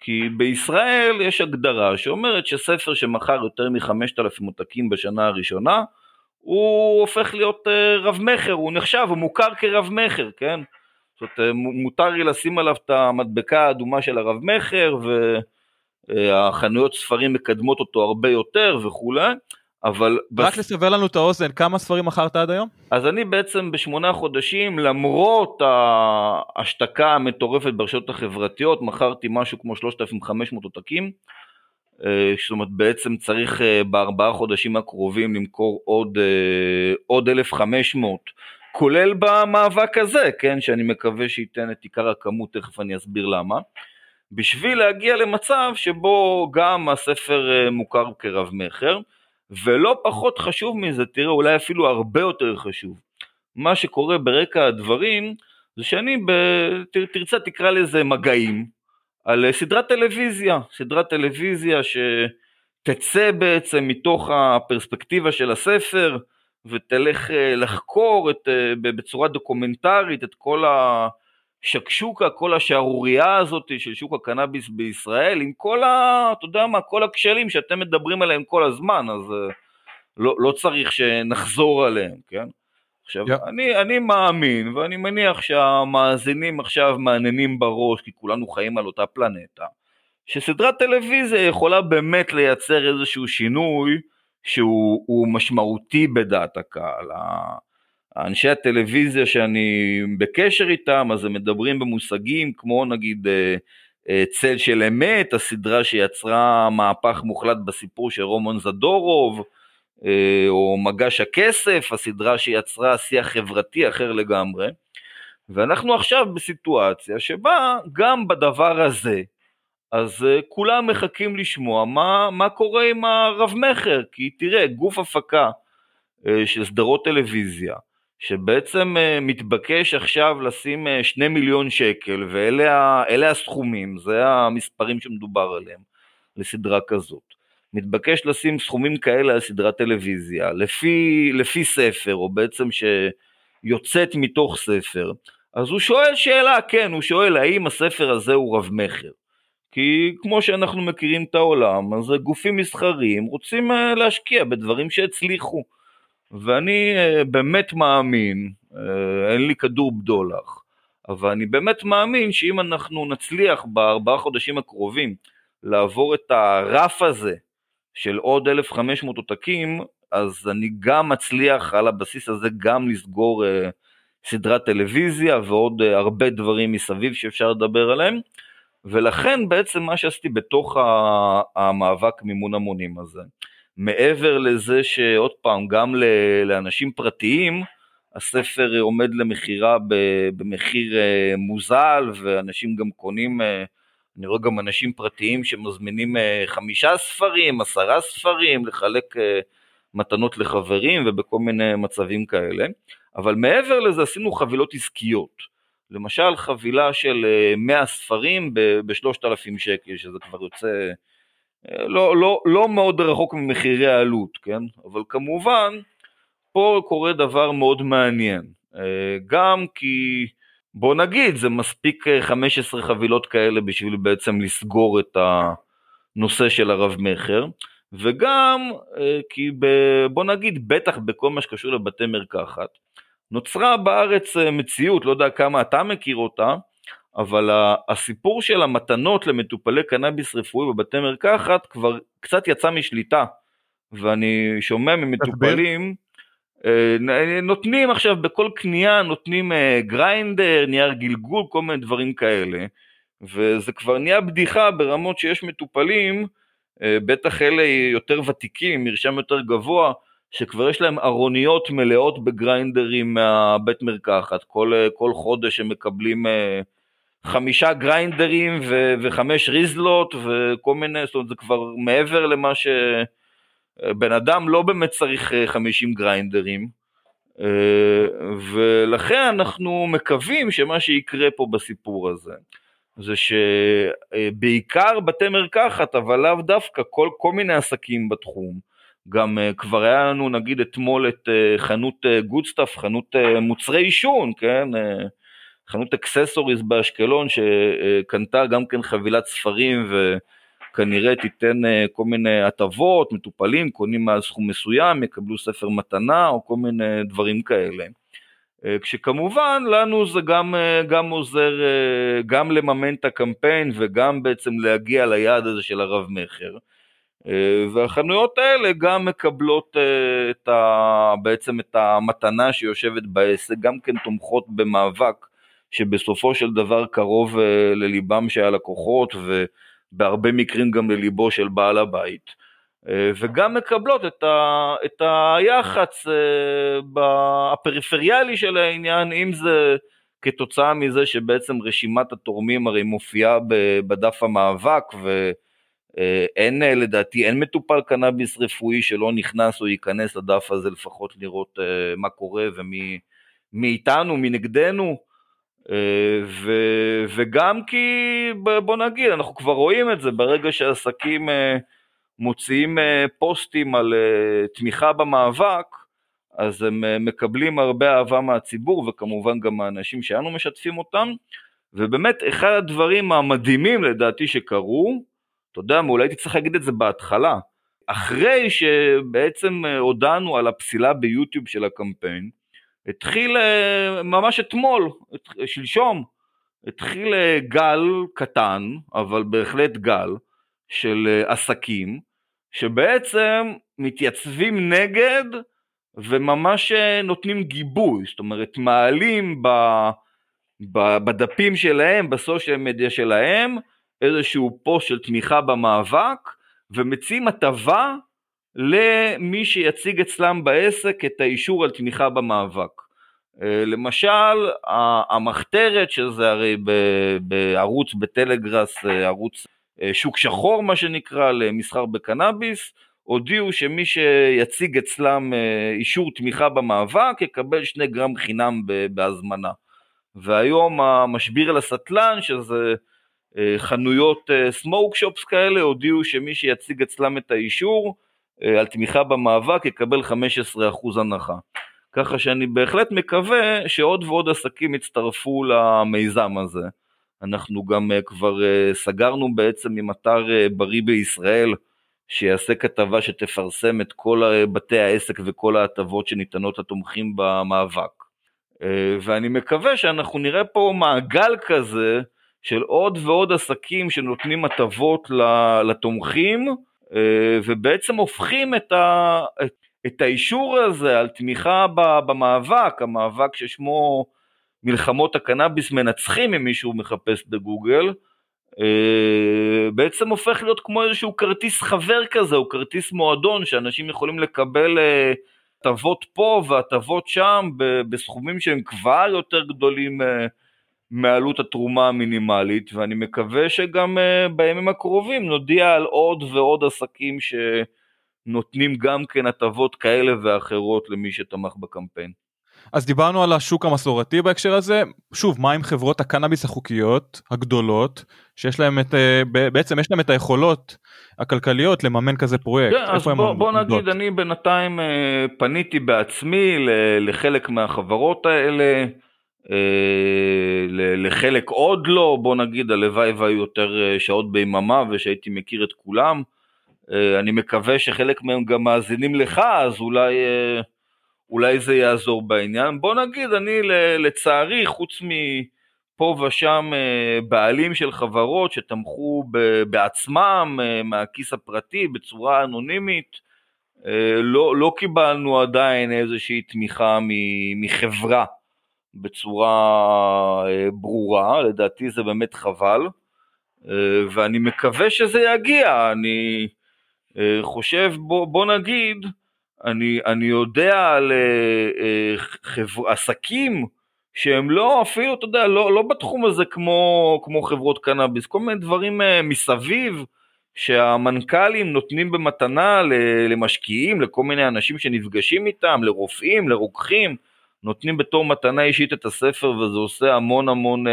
כי בישראל יש הגדרה שאומרת שספר שמכר יותר מחמשת אלפים עותקים בשנה הראשונה, הוא הופך להיות אה, רב מכר, הוא נחשב, הוא מוכר כרב מכר, כן? זאת אומרת, מותר לי לשים עליו את המדבקה האדומה של הרב מכר, והחנויות ספרים מקדמות אותו הרבה יותר וכולי, אבל... רק בס... לסבר לנו את האוזן, כמה ספרים מכרת עד היום? אז אני בעצם בשמונה חודשים, למרות ההשתקה המטורפת ברשתות החברתיות, מכרתי משהו כמו 3,500 עותקים. אה, זאת אומרת בעצם צריך אה, בארבעה חודשים הקרובים למכור עוד, אה, עוד 1,500 כולל במאבק הזה, כן, שאני מקווה שייתן את עיקר הכמות, תכף אני אסביר למה, בשביל להגיע למצב שבו גם הספר מוכר כרב מכר, ולא פחות חשוב מזה, תראה, אולי אפילו הרבה יותר חשוב, מה שקורה ברקע הדברים, זה שאני, ב... תרצה תקרא לזה מגעים, על אה, סדרת טלוויזיה, סדרת טלוויזיה שתצא בעצם מתוך הפרספקטיבה של הספר ותלך אה, לחקור את, אה, בצורה דוקומנטרית את כל השקשוקה, כל השערורייה הזאת של שוק הקנאביס בישראל עם כל ה... אתה יודע מה, כל הכשלים שאתם מדברים עליהם כל הזמן, אז לא, לא צריך שנחזור עליהם, כן? עכשיו, yeah. אני, אני מאמין, ואני מניח שהמאזינים עכשיו מעניינים בראש, כי כולנו חיים על אותה פלנטה, שסדרת טלוויזיה יכולה באמת לייצר איזשהו שינוי שהוא משמעותי בדעת הקהל. אנשי הטלוויזיה שאני בקשר איתם, אז הם מדברים במושגים כמו נגיד אה, אה, צל של אמת, הסדרה שיצרה מהפך מוחלט בסיפור של רומן זדורוב, אה, או מגש הכסף, הסדרה שיצרה שיח חברתי אחר לגמרי, ואנחנו עכשיו בסיטואציה שבה גם בדבר הזה, אז כולם מחכים לשמוע מה, מה קורה עם הרב מכר, כי תראה, גוף הפקה של סדרות טלוויזיה, שבעצם מתבקש עכשיו לשים שני מיליון שקל, ואלה הסכומים, זה המספרים שמדובר עליהם לסדרה כזאת. מתבקש לשים סכומים כאלה על סדרת טלוויזיה, לפי, לפי ספר, או בעצם שיוצאת מתוך ספר, אז הוא שואל שאלה, כן, הוא שואל האם הספר הזה הוא רב מכר. כי כמו שאנחנו מכירים את העולם, אז גופים מסחריים רוצים אה, להשקיע בדברים שהצליחו. ואני אה, באמת מאמין, אה, אין לי כדור בדולח, אבל אני באמת מאמין שאם אנחנו נצליח בארבעה חודשים הקרובים לעבור את הרף הזה של עוד 1,500 עותקים, אז אני גם מצליח על הבסיס הזה גם לסגור uh, סדרת טלוויזיה ועוד הרבה דברים מסביב שאפשר לדבר עליהם, ולכן בעצם מה שעשיתי בתוך המאבק מימון המונים הזה, מעבר לזה שעוד פעם, גם לאנשים פרטיים, הספר עומד למכירה במחיר אה, מוזל, ואנשים גם קונים אני רואה גם אנשים פרטיים שמזמינים אה, חמישה ספרים, עשרה ספרים, לחלק אה, מתנות לחברים ובכל מיני מצבים כאלה. אבל מעבר לזה עשינו חבילות עסקיות. למשל חבילה של 100 אה, ספרים ב-3,000 שקל, שזה כבר יוצא לא, לא, לא מאוד רחוק ממחירי העלות, כן? אבל כמובן, פה קורה דבר מאוד מעניין. גם כי בוא נגיד, זה מספיק 15 אה, חבילות כאלה בשביל בעצם לסגור את הנושא של הרב מכר, וגם אה, כי ב, בוא נגיד, בטח בכל מה שקשור לבתי מרקחת, נוצרה בארץ אה, מציאות, לא יודע כמה אתה מכיר אותה, אבל הסיפור של המתנות למטופלי קנאביס רפואי בבתי מרקחת כבר קצת יצא משליטה, ואני שומע ממטופלים, אה, נותנים עכשיו בכל קנייה, נותנים אה, גריינדר, נייר גלגול, כל מיני דברים כאלה, וזה כבר נהיה בדיחה ברמות שיש מטופלים בטח אלה יותר ותיקים, מרשם יותר גבוה, שכבר יש להם ארוניות מלאות בגריינדרים מהבית מרקחת, כל, כל חודש הם מקבלים חמישה גריינדרים ו- וחמש ריזלות וכל מיני, זאת אומרת זה כבר מעבר למה שבן אדם לא באמת צריך 50 גריינדרים ולכן אנחנו מקווים שמה שיקרה פה בסיפור הזה זה שבעיקר בתי מרקחת אבל לאו דווקא כל, כל מיני עסקים בתחום גם כבר היה לנו נגיד אתמול את חנות גודסטאפ, חנות מוצרי עישון, כן? חנות accessories באשקלון שקנתה גם כן חבילת ספרים וכנראה תיתן אה, כל מיני הטבות, מטופלים קונים מעל סכום מסוים, יקבלו ספר מתנה או כל מיני דברים כאלה. אה, כשכמובן לנו זה גם, אה, גם עוזר גם לממן את הקמפיין וגם בעצם להגיע ליעד הזה של הרב מכר. והחנויות האלה גם מקבלות את ה, בעצם את המתנה שיושבת בעסק, גם כן תומכות במאבק שבסופו של דבר קרוב אה, לליבם של הלקוחות ובהרבה מקרים גם לליבו של בעל הבית. אה, וגם מקבלות את, ה, את היח"צ אה, הפריפריאלי של העניין, אם זה כתוצאה מזה שבעצם רשימת התורמים הרי מופיעה בדף המאבק ואין לדעתי, אין מטופל קנאביס רפואי שלא נכנס או ייכנס לדף הזה לפחות לראות מה קורה ומי מאיתנו, מנגדנו. אה, ו, וגם כי בוא נגיד אנחנו כבר רואים את זה ברגע שעסקים אה, מוציאים אה, פוסטים על תמיכה במאבק אז הם מקבלים הרבה אהבה מהציבור וכמובן גם מהאנשים שאנו משתפים אותם. ובאמת אחד הדברים המדהימים לדעתי שקרו אתה יודע מה אולי הייתי צריך להגיד את זה בהתחלה אחרי שבעצם הודענו על הפסילה ביוטיוב של הקמפיין התחיל אה, ממש אתמול, שלשום, התחיל אה, גל קטן, אבל בהחלט גל, של אה, עסקים, שבעצם מתייצבים נגד וממש נותנים גיבוי, זאת אומרת מעלים ב, ב, בדפים שלהם, בסושיאל מדיה שלהם, איזשהו פוסט של תמיכה במאבק, ומציעים הטבה למי שיציג אצלם בעסק את האישור על תמיכה במאבק. אה, למשל, המחתרת, שזה הרי בערוץ בטלגראס, אה, ערוץ אה, שוק שחור מה שנקרא, למסחר בקנאביס, הודיעו שמי שיציג אצלם אישור תמיכה במאבק יקבל שני גרם חינם בהזמנה. והיום המשביר לסטלן, שזה חנויות סמוק שופס כאלה, הודיעו שמי שיציג אצלם את האישור על תמיכה במאבק יקבל 15% הנחה. ככה שאני בהחלט מקווה שעוד ועוד עסקים יצטרפו למיזם הזה. אנחנו גם אה, כבר אה, סגרנו בעצם עם אתר בריא בישראל שיעשה כתבה שתפרסם את כל בתי העסק וכל ההטבות שניתנות לתומכים במאבק. ואני מקווה שאנחנו נראה פה מעגל כזה של עוד ועוד עסקים שנותנים הטבות לתומכים אה, ובעצם הופכים את, ה, את, את האישור הזה על תמיכה במאבק, המאבק ששמו מלחמות הקנאביס מנצחים אם מישהו מחפש בגוגל, אה, בעצם הופך להיות כמו איזשהו כרטיס חבר כזה, או כרטיס מועדון שאנשים יכולים לקבל אה, הטבות פה והטבות שם בסכומים שהם כבר יותר גדולים מעלות התרומה המינימלית, ואני מקווה שגם uh, בימים הקרובים נודיע על עוד ועוד עסקים שנותנים גם כן הטבות כאלה ואחרות למי שתמך בקמפיין. אז דיברנו על השוק המסורתי בהקשר הזה, שוב, מה עם חברות הקנאביס החוקיות הגדולות, שיש להם את, אה, בעצם יש להם את היכולות הכלכליות לממן כזה פרויקט. כן, אז בוא, בוא נגיד, אני בינתיים אה, פניתי בעצמי לחלק מהחברות האלה, אה, לחלק עוד לא, בוא נגיד הלוואי והיו יותר אה, שעות ביממה ושהייתי מכיר את כולם. אה, אני מקווה שחלק מהם גם מאזינים לך, אז אולי, אולי זה יעזור בעניין. בוא נגיד, אני לצערי, חוץ מפה ושם בעלים של חברות שתמכו בעצמם מהכיס הפרטי בצורה אנונימית, לא, לא קיבלנו עדיין איזושהי תמיכה מחברה. בצורה אה, ברורה, לדעתי זה באמת חבל, אה, ואני מקווה שזה יגיע, אני אה, חושב, בוא, בוא נגיד, אני, אני יודע על חבר, עסקים שהם לא אפילו, אתה יודע, לא, לא בתחום הזה כמו, כמו חברות קנאביס, כל מיני דברים מסביב שהמנכ"לים נותנים במתנה למשקיעים, לכל מיני אנשים שנפגשים איתם, לרופאים, לרוקחים, נותנים בתור מתנה אישית את הספר וזה עושה המון המון אה,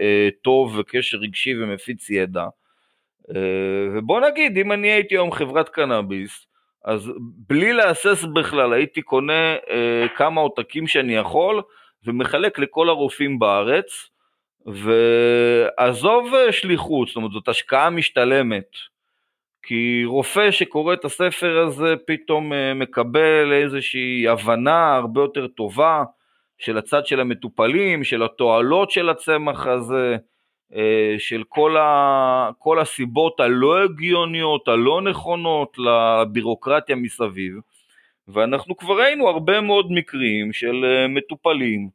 אה, טוב וקשר רגשי ומפיץ ידע. אה, ובוא נגיד, אם אני הייתי היום חברת קנאביס, אז בלי להסס בכלל הייתי קונה אה, כמה עותקים שאני יכול ומחלק לכל הרופאים בארץ, ועזוב אה, שליחות, זאת אומרת זאת השקעה משתלמת. כי רופא שקורא את הספר הזה פתאום אה, מקבל איזושהי הבנה הרבה יותר טובה של הצד של המטופלים, של התועלות של הצמח הזה, אה, של כל, ה, כל הסיבות הלא הגיוניות, הלא נכונות לבירוקרטיה מסביב. ואנחנו כבר ראינו הרבה מאוד מקרים של אה, מטופלים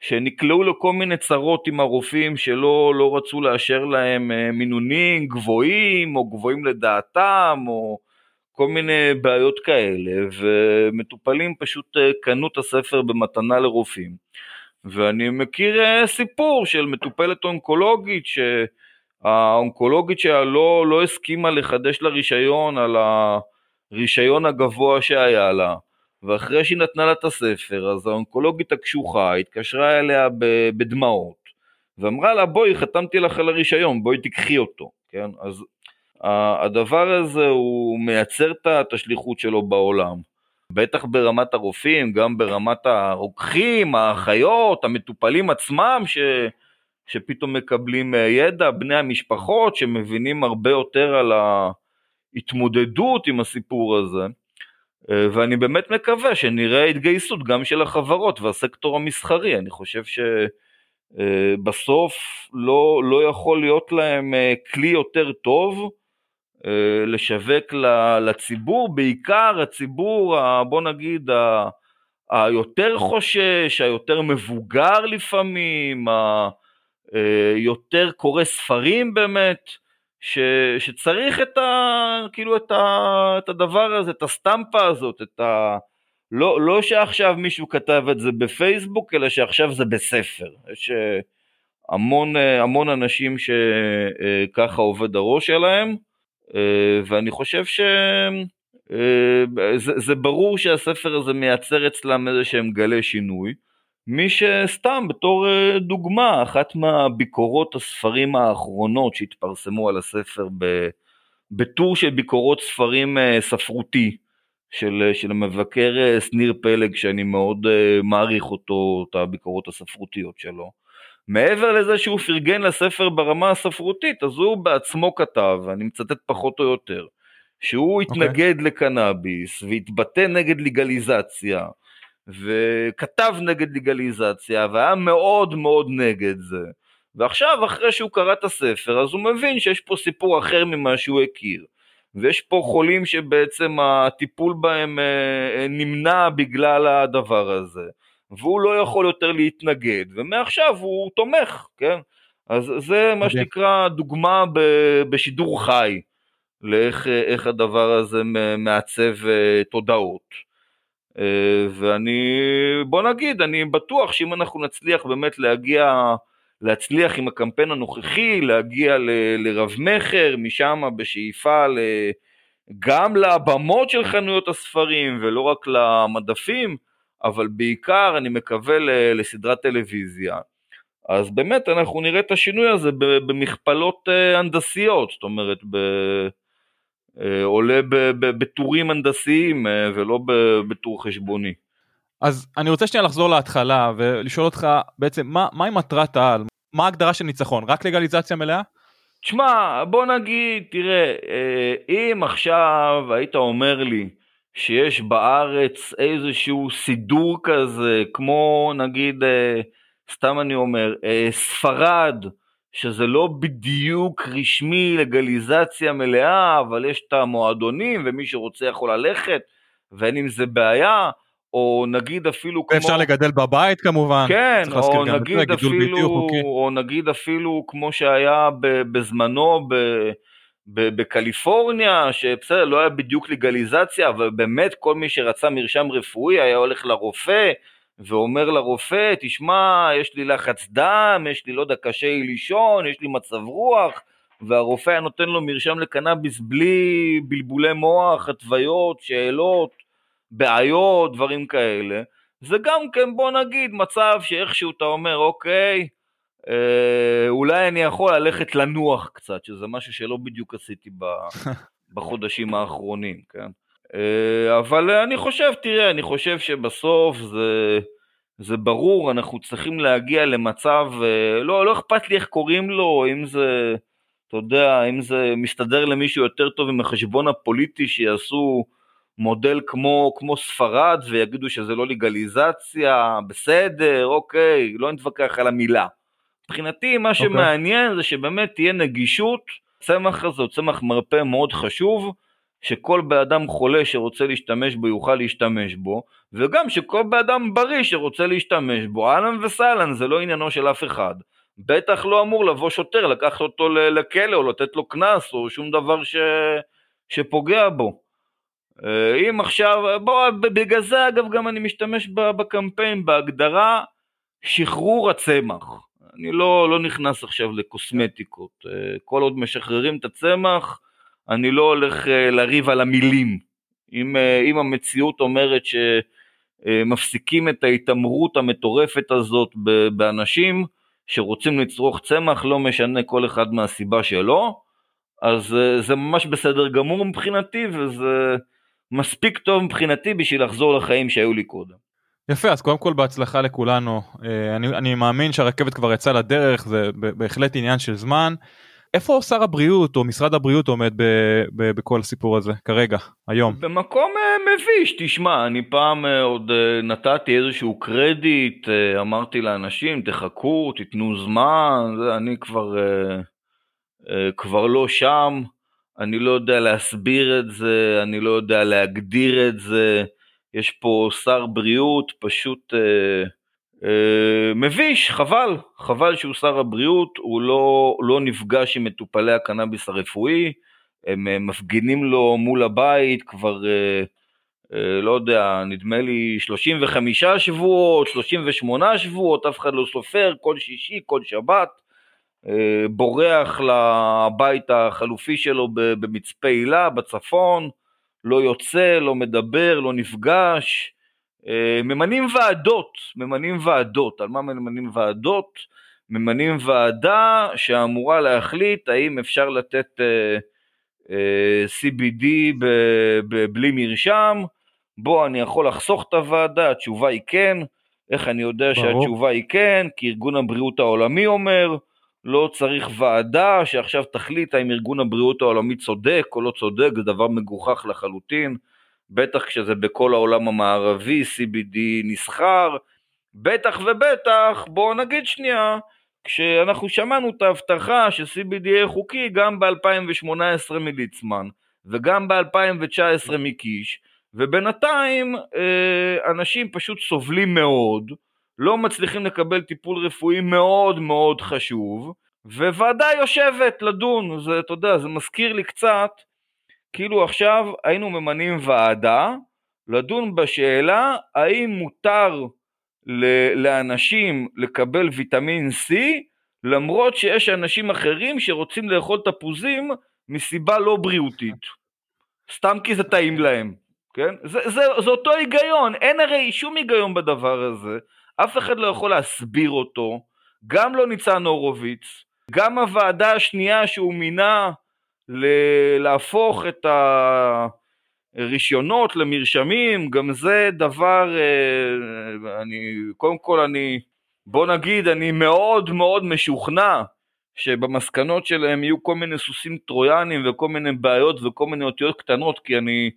שנקלעו לכל מיני צרות עם הרופאים שלא לא רצו לאשר להם אה, מינונים גבוהים או גבוהים לדעתם או כל מיני בעיות כאלה ומטופלים פשוט אה, קנו את הספר במתנה לרופאים. ואני מכיר אה, סיפור של מטופלת אונקולוגית שהאונקולוגית שלה לא, לא הסכימה לחדש לה רישיון על הרישיון הגבוה שהיה לה ואחרי שהיא נתנה לה את הספר, אז האונקולוגית הקשוחה התקשרה אליה בדמעות, ואמרה לה בואי חתמתי לך על הרישיון, בואי תיקחי אותו, כן? אז הדבר הזה הוא מייצר את השליחות שלו בעולם, בטח ברמת הרופאים, גם ברמת הרוקחים, האחיות, המטופלים עצמם, ש... שפתאום מקבלים ידע, בני המשפחות שמבינים הרבה יותר על ההתמודדות עם הסיפור הזה. אה, ואני באמת מקווה שנראה התגייסות גם של החברות והסקטור המסחרי, אני חושב שבסוף אה, לא, לא יכול להיות להם אה, כלי יותר טוב לשווק לציבור, בעיקר הציבור, בוא נגיד, היותר חושש, היותר מבוגר לפעמים, היותר קורא ספרים באמת, ש, שצריך את, ה, כאילו את, ה, את הדבר הזה, את הסטמפה הזאת, את ה... לא, לא שעכשיו מישהו כתב את זה בפייסבוק, אלא שעכשיו זה בספר. יש אה, המון, אה, המון אנשים שככה עובד הראש שלהם, אה, ואני חושב שזה ברור שהספר הזה מייצר אצלם איזה שהם גלי שינוי. מי שסתם בתור אה, דוגמה, אחת מהביקורות הספרים האחרונות שהתפרסמו על הספר בטור של ביקורות ספרים אה, ספרותי של, אה, של המבקר שניר פלג, שאני מאוד מעריך אותו, את הביקורות הספרותיות שלו. מעבר לזה שהוא פרגן לספר ברמה הספרותית, אז הוא בעצמו כתב, אני מצטט פחות או יותר, שהוא אוקיי. התנגד okay. לקנאביס והתבטא נגד לגליזציה. וכתב נגד לגליזציה והיה מאוד מאוד נגד זה. ועכשיו אחרי שהוא קרא את הספר אז הוא מבין שיש פה סיפור אחר ממה שהוא הכיר. ויש פה חולים שבעצם הטיפול בהם אה, נמנע בגלל הדבר הזה. והוא לא יכול יותר להתנגד, ומעכשיו הוא תומך, כן? אז זה מה שנקרא דוגמה בשידור חי לאיך הדבר הזה מעצב אה, תודעות. אה, ואני, בוא נגיד, אני בטוח שאם אנחנו נצליח באמת להגיע, להצליח עם הקמפיין הנוכחי, להגיע ל, לרב מכר, משם בשאיפה ל, גם לבמות של חנויות הספרים ולא רק למדפים, אבל בעיקר אני מקווה לסדרת טלוויזיה. אז באמת אנחנו נראה את השינוי הזה במכפלות אה, הנדסיות, זאת אומרת, ב... אה, עולה בטורים הנדסיים אה, ולא בטור חשבוני. אז אני רוצה שנייה לחזור להתחלה ולשאול אותך בעצם מה, מהי מטרת העל? מה ההגדרה של ניצחון? רק לגליזציה מלאה? תשמע, בוא נגיד, תראה, אה, אם עכשיו היית אומר לי שיש בארץ איזשהו סידור כזה, כמו נגיד, סתם אני אומר, ספרד, שזה לא בדיוק רשמי לגליזציה מלאה, אבל יש את המועדונים ומי שרוצה יכול ללכת, ואין עם זה בעיה, או נגיד אפילו כמו... אפשר לגדל בבית כמובן. כן, או נגיד, אפילו, או נגיד אפילו כמו שהיה בזמנו בקליפורניה, שבסדר, לא היה בדיוק לגליזציה, אבל באמת כל מי שרצה מרשם רפואי היה הולך לרופא ואומר לרופא, תשמע, יש לי לחץ דם, יש לי, לא יודע, קשה לי לישון, יש לי מצב רוח, והרופא היה נותן לו מרשם לקנאביס בלי בלבולי מוח, התוויות, שאלות, בעיות, דברים כאלה. זה גם כן, בוא נגיד, מצב שאיכשהו אתה אומר, אוקיי, אה, אולי אני יכול ללכת לנוח קצת, שזה משהו שלא בדיוק עשיתי (laughs) בחודשים האחרונים, כן? אה, אבל אני חושב, תראה, אני חושב שבסוף זה, זה ברור, אנחנו צריכים להגיע למצב, אה, לא, לא אכפת לי איך קוראים לו, אם זה, אתה יודע, אם זה מסתדר למישהו יותר טוב עם החשבון הפוליטי שיעשו מודל כמו, כמו ספרד ויגידו שזה לא לגליזציה, בסדר, אוקיי, לא נתווכח על המילה. מבחינתי מה okay. אוקיי. שמעניין זה שבאמת תהיה נגישות, צמח הזה הוא צמח מרפא מאוד חשוב, שכל בן אדם חולה שרוצה להשתמש בו יוכל להשתמש בו, וגם שכל בן אדם בריא שרוצה להשתמש בו, אהלן וסהלן, זה לא עניינו של אף אחד. בטח לא אמור לבוא שוטר, לקחת אותו לכלא או לתת לו קנס או שום דבר ש... שפוגע בו. אה, אם עכשיו, בוא, בגלל זה אגב גם אני משתמש בקמפיין, בהגדרה שחרור הצמח. אני לא, לא נכנס עכשיו לקוסמטיקות. אה, כל עוד משחררים את הצמח, אני לא הולך אה, לריב על המילים. אם, אה, אם המציאות אומרת שמפסיקים את ההתעמרות המטורפת הזאת באנשים שרוצים לצרוך צמח, לא משנה כל אחד מהסיבה שלו, אז זה ממש בסדר גמור מבחינתי, וזה מספיק טוב מבחינתי בשביל לחזור לחיים שהיו לי קודם. יפה אז קודם כל בהצלחה לכולנו אה, אני, אני מאמין שהרכבת כבר יצאה לדרך זה בהחלט עניין של זמן. איפה שר הבריאות או משרד הבריאות עומד ב, ב, בכל הסיפור הזה כרגע היום? במקום אה, מביש תשמע אני פעם אה, עוד נתתי איזשהו קרדיט אמרתי לאנשים תחכו תיתנו זמן אני כבר כבר לא שם אני לא יודע להסביר את זה אני לא יודע להגדיר את זה. יש פה שר בריאות פשוט אה, אה, מביש, חבל, חבל שהוא שר הבריאות, הוא לא, לא נפגש עם מטופלי הקנאביס הרפואי, הם אה, מפגינים לו מול הבית כבר, אה, אה, לא יודע, נדמה לי 35 שבועות, 38 שבועות, אף אחד לא סופר, כל שישי, כל שבת. אה, בורח לבית החלופי שלו במצפה הילה בצפון, לא יוצא, לא מדבר, לא נפגש. אה, ממנים ועדות, ממנים ועדות. על מה ממנים ועדות? ממנים ועדה שאמורה להחליט האם אפשר לתת uh, uh, CBD בלי מרשם. בוא, אני יכול לחסוך את הוועדה, התשובה היא כן. איך אני יודע ברור. שהתשובה היא כן? כי ארגון הבריאות העולמי אומר, לא צריך ועדה שעכשיו תחליט האם ארגון הבריאות העולמי צודק או לא צודק, זה דבר מגוחך לחלוטין, בטח כשזה בכל העולם המערבי, CBD נסחר, בטח ובטח, בואו נגיד שנייה, כשאנחנו שמענו את ההבטחה ש-CBD יהיה חוקי גם ב-2018 מליצמן וגם ב-2019 מקיש, ובינתיים אה, אנשים פשוט סובלים מאוד, לא מצליחים לקבל טיפול רפואי מאוד מאוד חשוב, וועדה יושבת לדון, זה, אתה יודע, זה מזכיר לי קצת, כאילו עכשיו היינו ממנים ועדה לדון בשאלה האם מותר לאנשים לקבל ויטמין C למרות שיש אנשים אחרים שרוצים לאכול תפוזים מסיבה לא בריאותית. סתם כי זה טעים להם, כן? זה, זה, זה אותו היגיון, אין הרי שום היגיון בדבר הזה. אף אחד לא יכול להסביר אותו, גם לא ניצן הורוביץ, גם הוועדה השנייה שהוא מינה להפוך את הרישיונות למרשמים, גם זה דבר, אה, אני, קודם כל אני, בוא נגיד, אני מאוד מאוד משוכנע שבמסקנות שלהם יהיו כל מיני סוסים טרויאנים וכל מיני בעיות וכל מיני אותיות קטנות, כי אני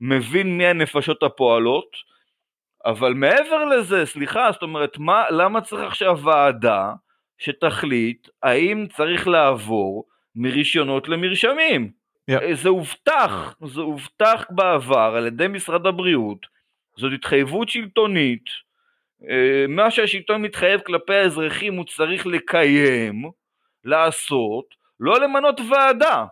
מבין מי הנפשות הפועלות. אבל מעבר לזה, סליחה, זאת אומרת, מה, למה צריך עכשיו ועדה שתחליט האם צריך לעבור מרישיונות למרשמים? Yeah. זה הובטח, זה הובטח בעבר על ידי משרד הבריאות, זאת התחייבות שלטונית, אה, מה שהשלטון מתחייב כלפי האזרחים הוא צריך לקיים, לעשות, לא למנות ועדה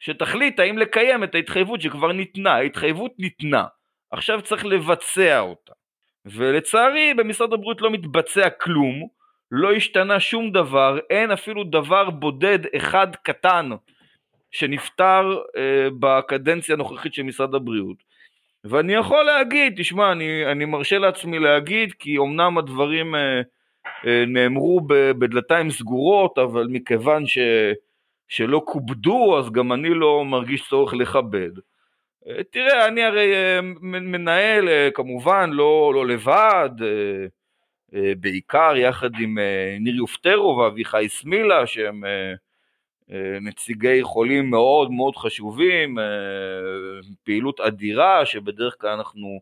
שתחליט האם לקיים את ההתחייבות שכבר ניתנה, ההתחייבות ניתנה, עכשיו צריך לבצע אותה. ולצערי במשרד הבריאות לא מתבצע כלום, לא השתנה שום דבר, אין אפילו דבר בודד אחד קטן שנפטר אה, בקדנציה הנוכחית של משרד הבריאות. ואני יכול להגיד, תשמע, אני, אני מרשה לעצמי להגיד, כי אמנם הדברים אה, אה, נאמרו בדלתיים סגורות, אבל מכיוון ש, שלא כובדו, אז גם אני לא מרגיש צורך לכבד. אה, תראה, אני הרי אה, מנהל, אה, כמובן, לא, לא לבד, אה, בעיקר יחד עם אה, ניר יופטרו ואביחי סמילה, שהם... אה, אה, נציגי חולים מאוד מאוד חשובים, אה, פעילות אדירה שבדרך כלל אנחנו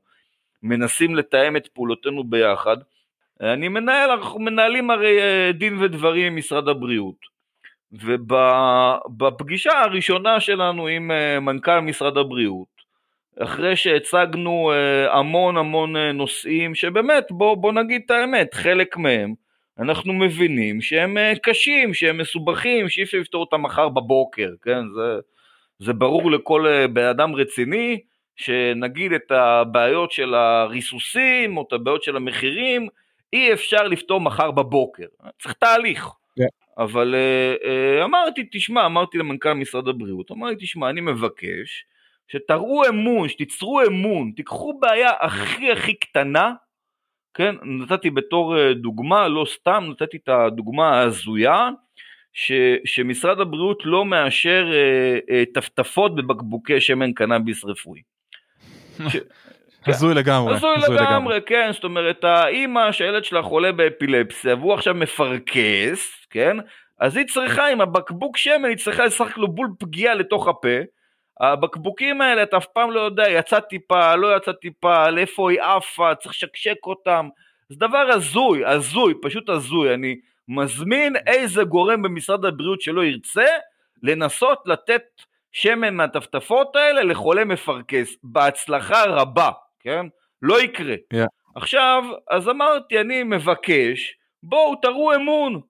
מנסים לתאם את פעולותינו ביחד. אני מנהל, אנחנו מנהלים הרי אה, דין ודברים עם משרד הבריאות. ובפגישה הראשונה שלנו עם מנכ"ל משרד הבריאות, אחרי שהצגנו המון המון נושאים שבאמת, בוא, בוא נגיד את האמת, חלק מהם אנחנו מבינים שהם אה, קשים, שהם מסובכים, שאי אפשר לפתור אותם מחר בבוקר, כן? זה, זה ברור לכל אה, בן אדם רציני, שנגיד את הבעיות של הריסוסים, או את הבעיות של המחירים, אי אפשר לפתור מחר בבוקר, צריך תהליך. Yeah. כן. אבל אמרתי, תשמע, אמרתי למנכ"ל משרד הבריאות, אמרתי, תשמע, אני מבקש שתראו אמון, שתיצרו אמון, תיקחו בעיה הכי הכי קטנה, כן, נתתי בתור אה, דוגמה, לא סתם, נתתי את הדוגמה ההזויה, ש, שמשרד הבריאות לא מאשר אה, אה, טפטפות בבקבוקי שמן קנאביס רפואי. (laughs) ש... הזוי לגמרי. הזוי לגמרי, כן, זאת אומרת, האימא שהילד שלה חולה באפילפסיה והוא עכשיו מפרכס, כן, אז היא צריכה עם הבקבוק שמן, היא צריכה לשחק לו בול פגיעה לתוך הפה, הבקבוקים האלה אתה אף פעם לא יודע, יצא טיפה, לא יצא טיפה, לאיפה היא עפה, צריך לשקשק אותם. זה דבר הזוי, הזוי, פשוט הזוי. אני מזמין איזה גורם במשרד הבריאות שלא ירצה לנסות לתת שמן מהטפטפות האלה לחולה מפרכס, בהצלחה רבה, כן? לא יקרה. Yeah. עכשיו, אז אמרתי, אני מבקש, בואו תראו אמון,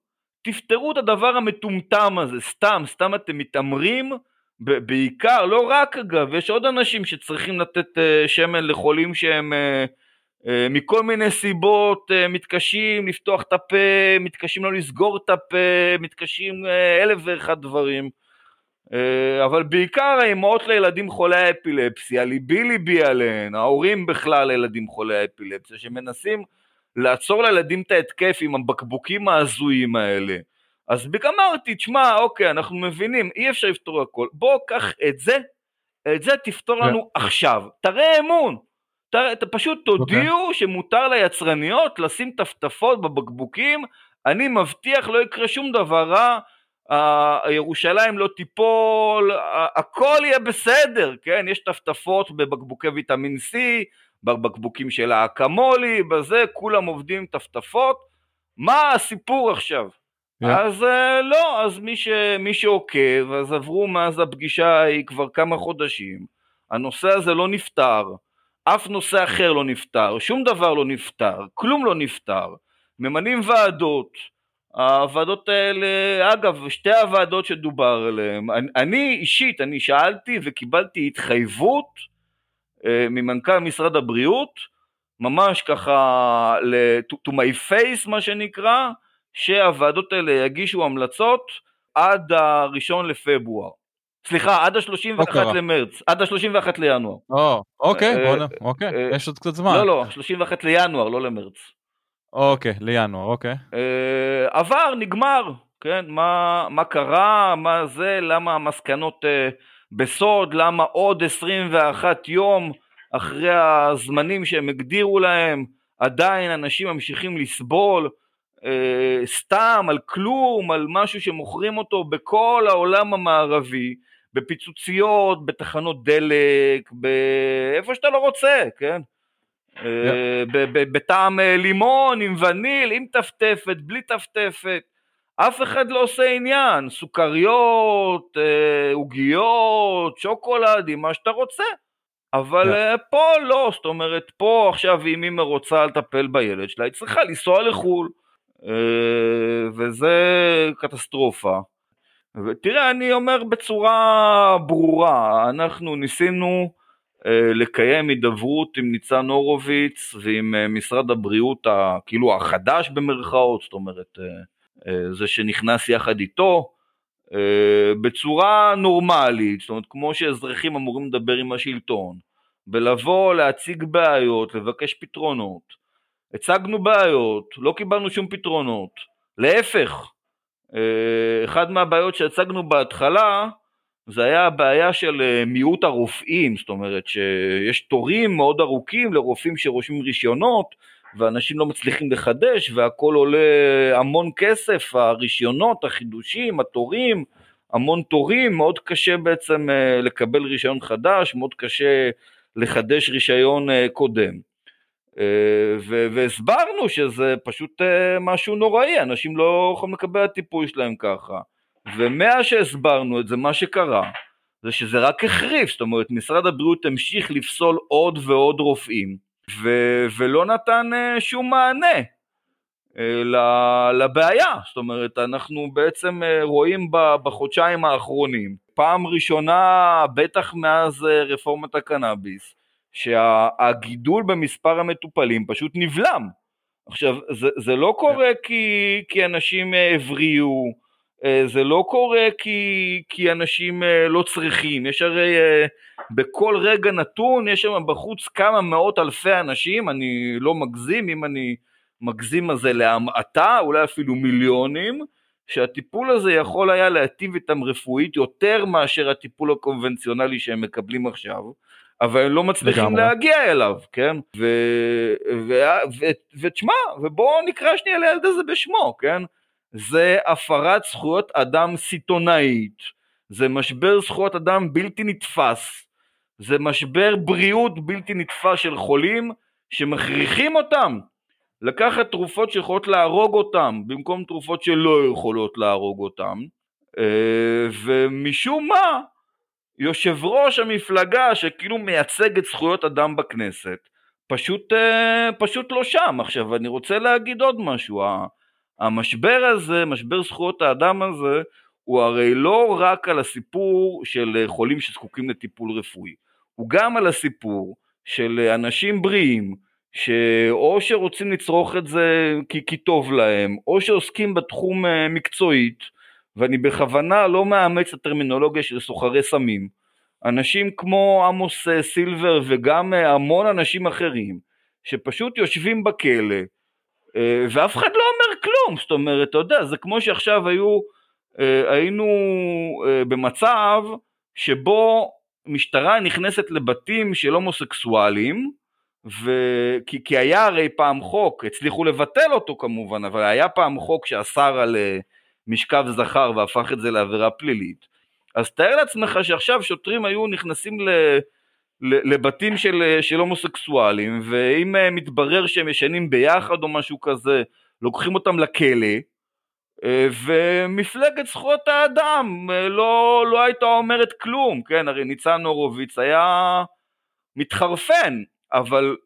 תפתרו את הדבר המטומטם הזה, סתם, סתם אתם מתעמרים בעיקר, לא רק אגב, יש עוד אנשים שצריכים לתת uh, שמן לחולים שהם uh, uh, מכל מיני סיבות מתקשים לפתוח את הפה, מתקשים לא לסגור את הפה, מתקשים אלף ואחד דברים. אבל בעיקר האימהות לילדים חולי האפילפסיה, ליבי ליבי עליהן, ההורים בכלל לילדים חולי האפילפסיה, שמנסים לעצור לילדים את ההתקף עם הבקבוקים ההזויים האלה. אז אמרתי, תשמע, אוקיי, אנחנו מבינים, אי אפשר לפתור הכל, בוא קח את זה, את זה תפתור לנו yeah. עכשיו, תראה אמון, תראה, פשוט תודיעו okay. אוקיי. שמותר ליצרניות לשים טפטפות בבקבוקים, אני מבטיח לא יקרה שום דבר רע, ירושלים לא תיפול, הכל יהיה בסדר, כן? יש טפטפות בבקבוקי ויטמין C, בבקבוקים של האקמולי, בזה, כולם עובדים טפטפות, מה הסיפור עכשיו? Yeah. אז uh, לא, אז מי, ש, מי שעוקב, אז עברו מאז הפגישה ההיא כבר כמה חודשים, הנושא הזה לא נפתר, אף נושא אחר לא נפתר, שום דבר לא נפתר, כלום לא נפתר, ממנים ועדות, הוועדות האלה, אגב, שתי הוועדות שדובר עליהן, אני, אני אישית, אני שאלתי וקיבלתי התחייבות uh, ממנכ"ל משרד הבריאות, ממש ככה, to, to my face מה שנקרא, שהוועדות האלה יגישו המלצות עד הראשון לפברואר. סליחה, עד ה-31 למרץ, עד ה-31 לינואר. או, אוקיי, אה, בוא נ... אוקיי, אה, יש עוד קצת זמן. לא, לא, 31 לינואר, לא למרץ. אוקיי, לינואר, אוקיי. אה, עבר, נגמר, כן, מה, מה קרה, מה זה, למה המסקנות בסוד, למה עוד 21 יום אחרי הזמנים שהם הגדירו להם, עדיין אנשים ממשיכים לסבול, אה, סתם, על כלום, על משהו שמוכרים אותו בכל העולם המערבי, בפיצוציות, בתחנות דלק, באיפה שאתה לא רוצה, כן? אה, בטעם אה, לימון, עם וניל, עם טפטפת, בלי טפטפת. אף אחד לא עושה עניין, סוכריות, אה, עוגיות, שוקולדים, מה שאתה רוצה. אבל. פה לא, זאת אומרת, פה עכשיו אם אמא רוצה לטפל בילד שלה, היא צריכה לנסוע לחו"ל. אה, וזה קטסטרופה. ותראה, אני אומר בצורה ברורה, אנחנו ניסינו אה, לקיים הידברות עם ניצן הורוביץ ועם אה, משרד הבריאות, ה, כאילו החדש במרכאות, זאת אומרת, זה שנכנס יחד איתו, בצורה נורמלית, זאת אומרת, כמו שאזרחים אמורים לדבר עם השלטון, ולבוא, להציג בעיות, לבקש פתרונות. הצגנו בעיות, לא קיבלנו שום פתרונות, להפך, אה, אחד מהבעיות שהצגנו בהתחלה זה היה הבעיה של אה, מיעוט הרופאים, זאת אומרת שיש תורים מאוד ארוכים לרופאים שרושמים רישיונות ואנשים לא מצליחים לחדש והכל עולה המון כסף, הרישיונות, החידושים, התורים, המון תורים, מאוד קשה בעצם אה, לקבל רישיון חדש, מאוד קשה לחדש רישיון קודם. והסברנו שזה פשוט משהו נוראי, אנשים לא יכולים לקבל את הטיפול שלהם ככה. ומאז שהסברנו את זה, מה שקרה, זה שזה רק החריף, זאת אומרת, משרד הבריאות המשיך לפסול עוד ועוד רופאים, ו- ולא נתן uh, שום מענה לבעיה, זאת אומרת, אנחנו בעצם רואים בחודשיים האחרונים, פעם ראשונה, בטח מאז רפורמת הקנאביס, שהגידול במספר המטופלים פשוט נבלם. עכשיו, זה, זה לא קורה כי, כי אנשים הבריאו, אה, זה לא קורה כי, כי אנשים אה, לא צריכים, יש הרי אה, בכל רגע נתון, יש שם בחוץ כמה מאות אלפי אנשים, אני לא מגזים, אם אני מגזים אז זה להמעטה, אולי אפילו מיליונים, שהטיפול הזה יכול היה להטיב איתם רפואית יותר מאשר הטיפול הקונבנציונלי שהם מקבלים עכשיו, אבל הם לא מצליחים לגמרי. להגיע אליו, כן? ותשמע, ובואו נקרא שנייה לילד הזה בשמו, כן? זה הפרת זכויות אדם סיטונאית, זה משבר זכויות אדם בלתי נתפס, זה משבר בריאות בלתי נתפס של חולים שמכריחים אותם לקחת תרופות שיכולות להרוג אותם במקום תרופות שלא יכולות להרוג אותם אה, ומשום מה יושב ראש המפלגה שכאילו מייצג את זכויות אדם בכנסת פשוט, אה, פשוט לא שם. עכשיו אני רוצה להגיד עוד משהו, המשבר הזה, משבר זכויות האדם הזה, הוא הרי לא רק על הסיפור של חולים שזקוקים לטיפול רפואי, הוא גם על הסיפור של אנשים בריאים, שאו שרוצים לצרוך את זה כי, כי טוב להם, או שעוסקים בתחום אה, מקצועית, ואני בכוונה לא מאמץ את הטרמינולוגיה של סוחרי סמים, אנשים כמו עמוס אה, סילבר וגם אה, המון אנשים אחרים, שפשוט יושבים בכלא, אה, ואף אחד לא אומר כלום, זאת אומרת, אתה יודע, זה כמו שעכשיו היו, היינו במצב שבו משטרה נכנסת לבתים של הומוסקסואלים, ו... כי, כי היה הרי פעם חוק, הצליחו לבטל אותו כמובן, אבל היה פעם חוק שאסר על משכב זכר והפך את זה לעבירה פלילית. אז תאר לעצמך שעכשיו שוטרים היו נכנסים ל... לבתים של, של הומוסקסואלים, ואם אה, מתברר שהם ישנים ביחד או משהו כזה, לוקחים אותם לכלא, אה, ומפלגת זכויות האדם אה, לא, לא הייתה אומרת כלום, כן, הרי ניצן הורוביץ היה מתחרפן, אבל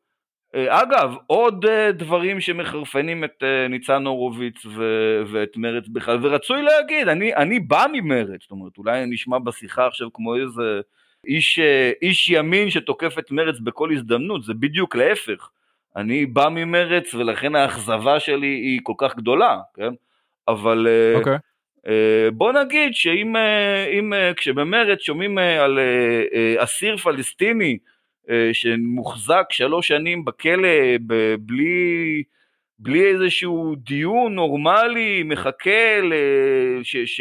אגב, עוד דברים שמחרפנים את ניצן הורוביץ ו- ואת מרץ בכלל, ורצוי להגיד, אני, אני בא ממרץ, זאת אומרת, אולי אני נשמע בשיחה עכשיו כמו איזה איש, אה, איש ימין שתוקף את מרץ בכל הזדמנות, זה בדיוק להפך. אני בא ממרץ ולכן האכזבה שלי היא כל כך גדולה, כן? אבל okay. uh, בוא נגיד שאם אם, כשבמרץ שומעים על אסיר פלסטיני שמוחזק שלוש שנים בכלא בלי, בלי איזשהו דיון נורמלי, מחכה ש... ש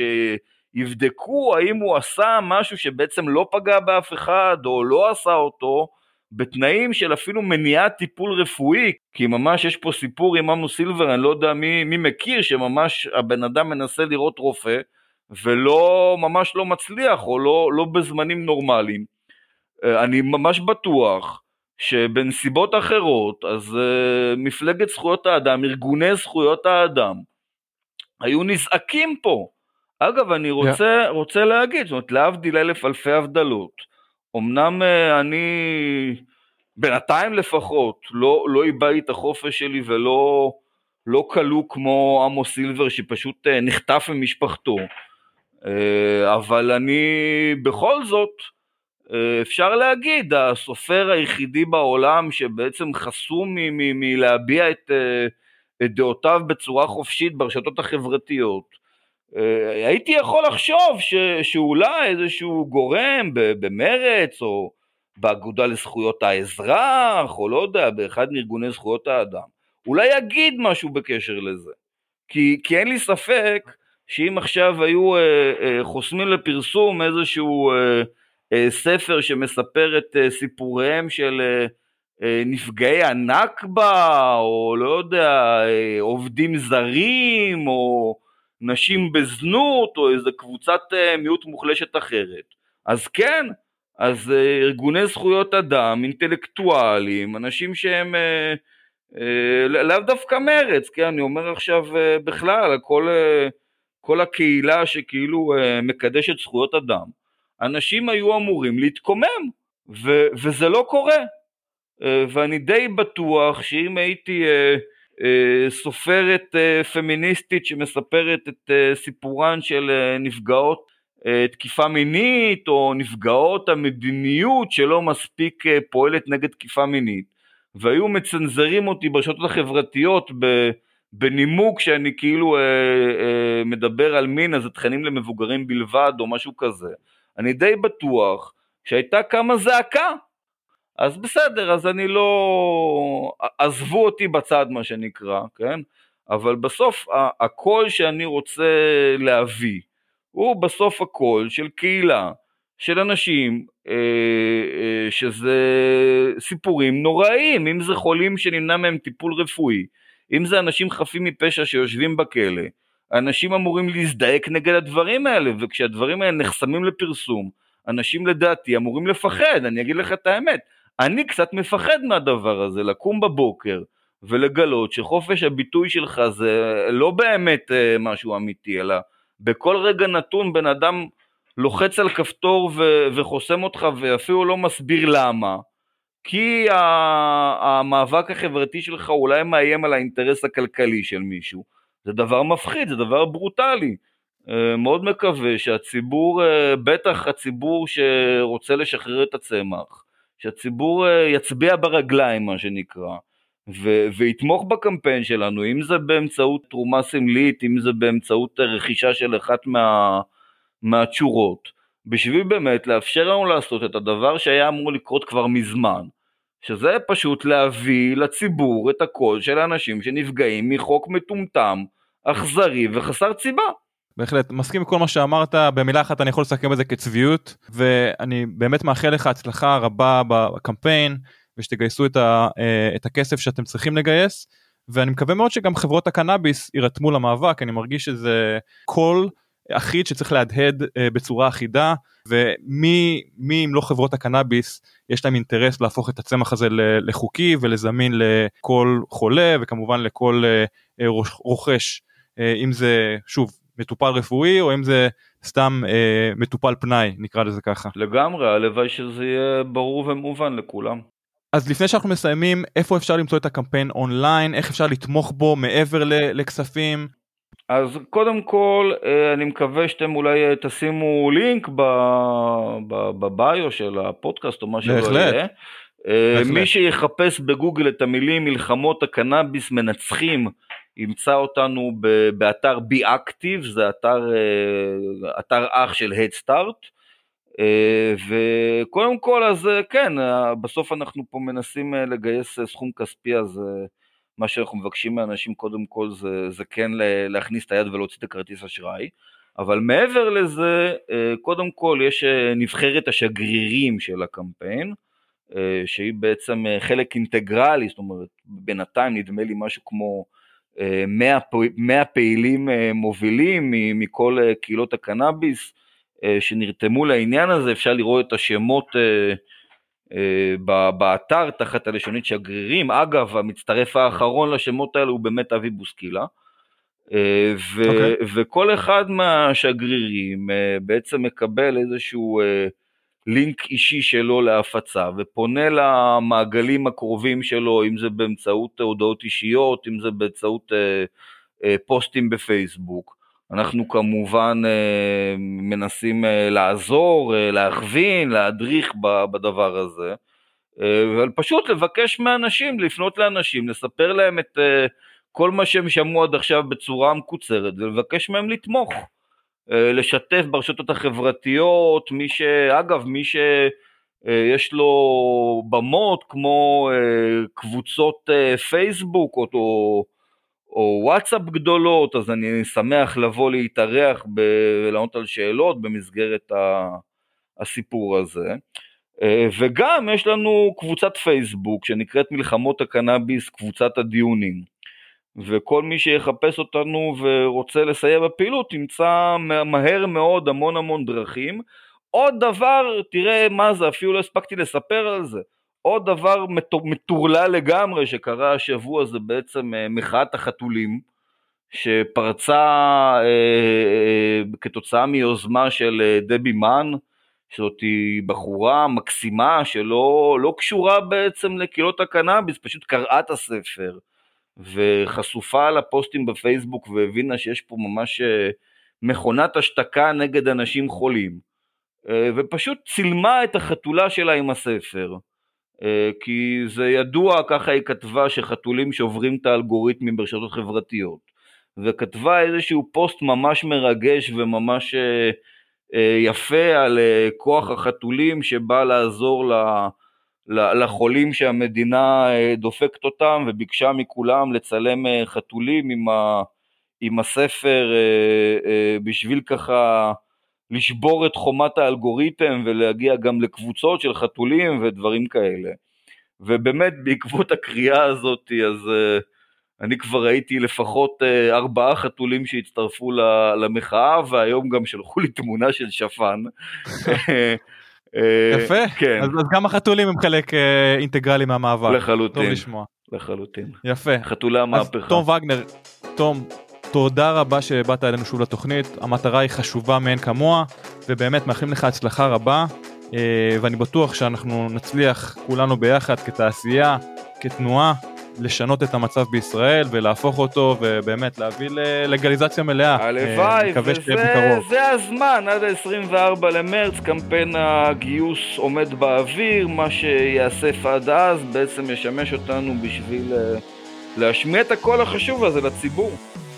יבדקו האם הוא עשה משהו שבעצם לא פגע באף אחד או לא עשה אותו בתנאים של אפילו מניעת טיפול רפואי, כי ממש יש פה סיפור עם עמוס סילבר, אני לא יודע מי, מי מכיר, שממש הבן אדם מנסה לראות רופא ולא, ממש לא מצליח או לא, לא בזמנים נורמליים. אה, אני ממש בטוח שבנסיבות אחרות, אז uh, מפלגת זכויות האדם, ארגוני זכויות האדם, היו נזעקים פה. אגב, אני רוצה, yeah. רוצה להגיד, זאת אומרת, להבדיל אלף אלפי הבדלות, אמנם אה, אני בינתיים לפחות לא, לא איבדתי את החופש שלי ולא לא כלוא כמו עמוס סילבר שפשוט אה, נחטף ממשפחתו. אבל אני בכל זאת, אפשר להגיד, הסופר היחידי בעולם שבעצם חסום מלהביע את, את דעותיו בצורה חופשית ברשתות החברתיות. הייתי יכול לחשוב ש, שאולי איזשהו גורם במרץ או באגודה לזכויות האזרח, או לא יודע, באחד מארגוני זכויות האדם, אולי יגיד משהו בקשר לזה. כי, כי אין לי ספק שאם עכשיו היו אה, אה, חוסמים לפרסום איזשהו אה, אה, ספר שמספר את אה, סיפוריהם של אה, אה, נפגעי הנכבה, או לא יודע, אה, עובדים זרים, או נשים בזנות, או איזה קבוצת אה, מיעוט מוחלשת אחרת, אז כן, אז אה, ארגוני זכויות אדם, אינטלקטואלים, אנשים שהם אה, אה, לאו דווקא מרץ, כן, אני אומר עכשיו אה, בכלל, כל, אה, כל הקהילה שכאילו אה, מקדשת זכויות אדם, אנשים היו אמורים להתקומם, ו, וזה לא קורה. אה, ואני די בטוח שאם הייתי אה, אה, סופרת אה, פמיניסטית שמספרת את אה, סיפורן של אה, נפגעות אה, תקיפה מינית או נפגעות המדיניות שלא מספיק אה, פועלת נגד תקיפה מינית והיו מצנזרים אותי ברשתות החברתיות בנימוק שאני כאילו אה, אה, מדבר על מין אז זה תכנים למבוגרים בלבד או משהו כזה אני די בטוח שהייתה קמה זעקה. אז בסדר אז אני לא עזבו אותי בצד מה שנקרא כן? אבל בסוף הקול שאני רוצה להביא הוא בסוף הקול של קהילה, של אנשים, אה, אה, שזה סיפורים נוראיים, אם זה חולים שנמנע מהם טיפול רפואי, אם זה אנשים חפים מפשע שיושבים בכלא, אנשים אמורים להזדעק נגד הדברים האלה, וכשהדברים האלה נחסמים לפרסום, אנשים לדעתי אמורים לפחד, אני אגיד לך את האמת, אני קצת מפחד מהדבר הזה, לקום בבוקר ולגלות שחופש הביטוי שלך זה לא באמת אה, משהו אמיתי, אלא בכל רגע נתון בן אדם לוחץ על כפתור ו- וחוסם אותך ואפילו לא מסביר למה. כי המאבק החברתי שלך אולי מאיים על האינטרס הכלכלי של מישהו. זה דבר מפחיד, זה דבר ברוטלי. אה, מאוד מקווה שהציבור, אה, בטח הציבור שרוצה לשחרר את הצמח, שהציבור אה, יצביע ברגליים מה שנקרא, ו- ויתמוך בקמפיין שלנו, אם זה באמצעות תרומה סמלית, אם זה באמצעות רכישה של אחת מה- מהתשורות, בשביל באמת לאפשר לנו לעשות את הדבר שהיה אמור לקרות כבר מזמן, שזה פשוט להביא לציבור את הקול של האנשים שנפגעים מחוק מטומטם, אכזרי וחסר ציבה. בהחלט, מסכים עם כל מה שאמרת, במילה אחת אני יכול לסכם את זה כצביעות, ואני באמת מאחל לך הצלחה רבה בקמפיין. ושתגייסו את, ה, אה, את הכסף שאתם צריכים לגייס ואני מקווה מאוד שגם חברות הקנאביס יירתמו למאבק אני מרגיש שזה קול אחיד שצריך להדהד אה, בצורה אחידה ומי מי אם לא חברות הקנאביס יש להם אינטרס להפוך את הצמח הזה לחוקי ולזמין לכל חולה וכמובן לכל אה, רוכש אם זה שוב מטופל רפואי או אם זה סתם אה, מטופל פנאי נקרא לזה ככה. לגמרי הלוואי שזה יהיה ברור ומובן לכולם. אז לפני שאנחנו מסיימים, איפה אפשר למצוא את הקמפיין אונליין, איך אפשר לתמוך בו מעבר לכספים? אז קודם כל, אה, אני מקווה שאתם אולי אה, תשימו לינק בביו של הפודקאסט או מה שלא יהיה. אה, בהחלט. מי שיחפש בגוגל את המילים מלחמות הקנאביס מנצחים, ימצא אותנו באתר בי אקטיב, זה אתר, אתר אח של Head Start. אה, וקודם כל אז אה, כן, אה, בסוף אנחנו פה מנסים לגייס סכום כספי אז מה שאנחנו מבקשים מאנשים קודם כל זה, זה כן להכניס את היד ולהוציא את הכרטיס אשראי, אבל מעבר לזה, קודם כל יש נבחרת השגרירים של הקמפיין, שהיא בעצם חלק אינטגרלי, זאת אומרת בינתיים נדמה לי משהו כמו 100, 100 פעילים מובילים מכל קהילות הקנאביס, אה, שנרתמו לעניין הזה, אפשר לראות את השמות אה, אה, באתר תחת הלשונית שגרירים. אגב, המצטרף האחרון לשמות האלה הוא באמת אבי בוסקילה. ו- okay. אוקיי. וכל אחד מהשגרירים בעצם מקבל איזשהו לינק אישי שלו להפצה ופונה למעגלים הקרובים שלו, אם זה באמצעות הודעות אישיות, אם זה באמצעות פוסטים בפייסבוק. אנחנו כמובן אה, מנסים אה, לעזור, אה, להכווין, להדריך בדבר הזה, ופשוט לבקש מאנשים, לפנות לאנשים, לספר להם את כל מה שהם שמעו עד עכשיו בצורה מקוצרת, ולבקש מהם לתמוך, לשתף ברשתות החברתיות, מי ש... אגב, מי שיש לו במות כמו קבוצות פייסבוק או או וואטסאפ גדולות, אז אני שמח לבוא להתארח ולענות על שאלות במסגרת הסיפור הזה. אה, וגם יש לנו קבוצת פייסבוק שנקראת מלחמות הקנאביס, קבוצת הדיונים. וכל מי שיחפש אותנו ורוצה לסייע בפעילות ימצא מהר מאוד המון המון דרכים. עוד דבר, תראה מה זה, אפילו לא הספקתי לספר על זה. עוד דבר מטורלל לגמרי שקרה השבוע זה בעצם אה, מחאת החתולים שפרצה אה, אה, כתוצאה מיוזמה של דבי מן זאת בחורה מקסימה שלא לא קשורה בעצם לקהילות הקנאביס, פשוט קראה את הספר וחשופה על הפוסטים בפייסבוק והבינה שיש פה ממש מכונת השתקה נגד אנשים חולים ופשוט צילמה את החתולה שלה עם הספר. אה, כי זה ידוע, ככה היא כתבה, שחתולים שוברים את האלגוריתמים ברשתות חברתיות. וכתבה איזשהו פוסט ממש מרגש וממש אה, אה, יפה על כוח החתולים שבא לעזור לחולים שהמדינה דופקת אותם וביקשה מכולם לצלם חתולים עם, ה, עם הספר בשביל ככה לשבור את חומת האלגוריתם ולהגיע גם לקבוצות של חתולים ודברים כאלה. ובאמת בעקבות הקריאה הזאת אז אני כבר ראיתי לפחות ארבעה חתולים שהצטרפו למחאה והיום גם שלחו לי תמונה של שפן. (laughs) אה, יפה, כן. אז, אז גם החתולים הם חלק uh, אינטגרלי מהמאבק. לחלוטין. טוב לשמוע. לחלוטין. יפה. חתולי המהפכה. תום וגנר, תום, תודה רבה שבאת אלינו שוב לתוכנית, המטרה היא חשובה מאין כמוה, ובאמת מאחלים לך הצלחה רבה, אה, ואני בטוח שאנחנו נצליח כולנו ביחד כתעשייה, כתנועה, לשנות את המצב בישראל ולהפוך אותו ובאמת להביא ללגליזציה מלאה. הלוואי, וזה הזמן, עד ה-24 למרץ, קמפיין הגיוס עומד באוויר, מה שייאסף עד אז בעצם ישמש אותנו בשביל אה, להשמיע את הקול החשוב הזה לציבור.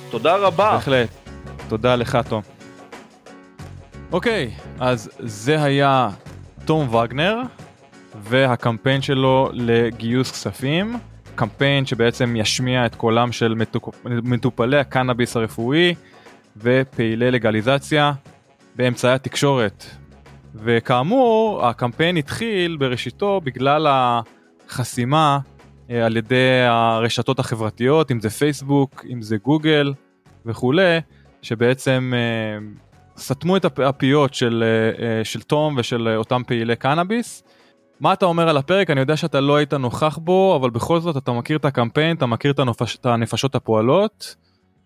תודה רבה. בהחלט. תודה לך, תום. אוקיי, אז זה היה תום וגנר והקמפיין שלו לגיוס כספים. קמפיין שבעצם ישמיע את קולם של מטופלי הקנאביס הרפואי ופעילי לגליזציה באמצעי התקשורת. וכאמור, הקמפיין התחיל בראשיתו בגלל החסימה אה, על ידי הרשתות החברתיות, אם זה פייסבוק, אם זה גוגל וכולי, שבעצם אה, סתמו את הפיות של, אה, של תום ושל אותם פעילי קנאביס. מה אתה אומר על הפרק? אני יודע שאתה לא היית נוכח בו, אבל בכל זאת אתה מכיר את הקמפיין, אתה מכיר את, הנפש, את הנפשות הפועלות.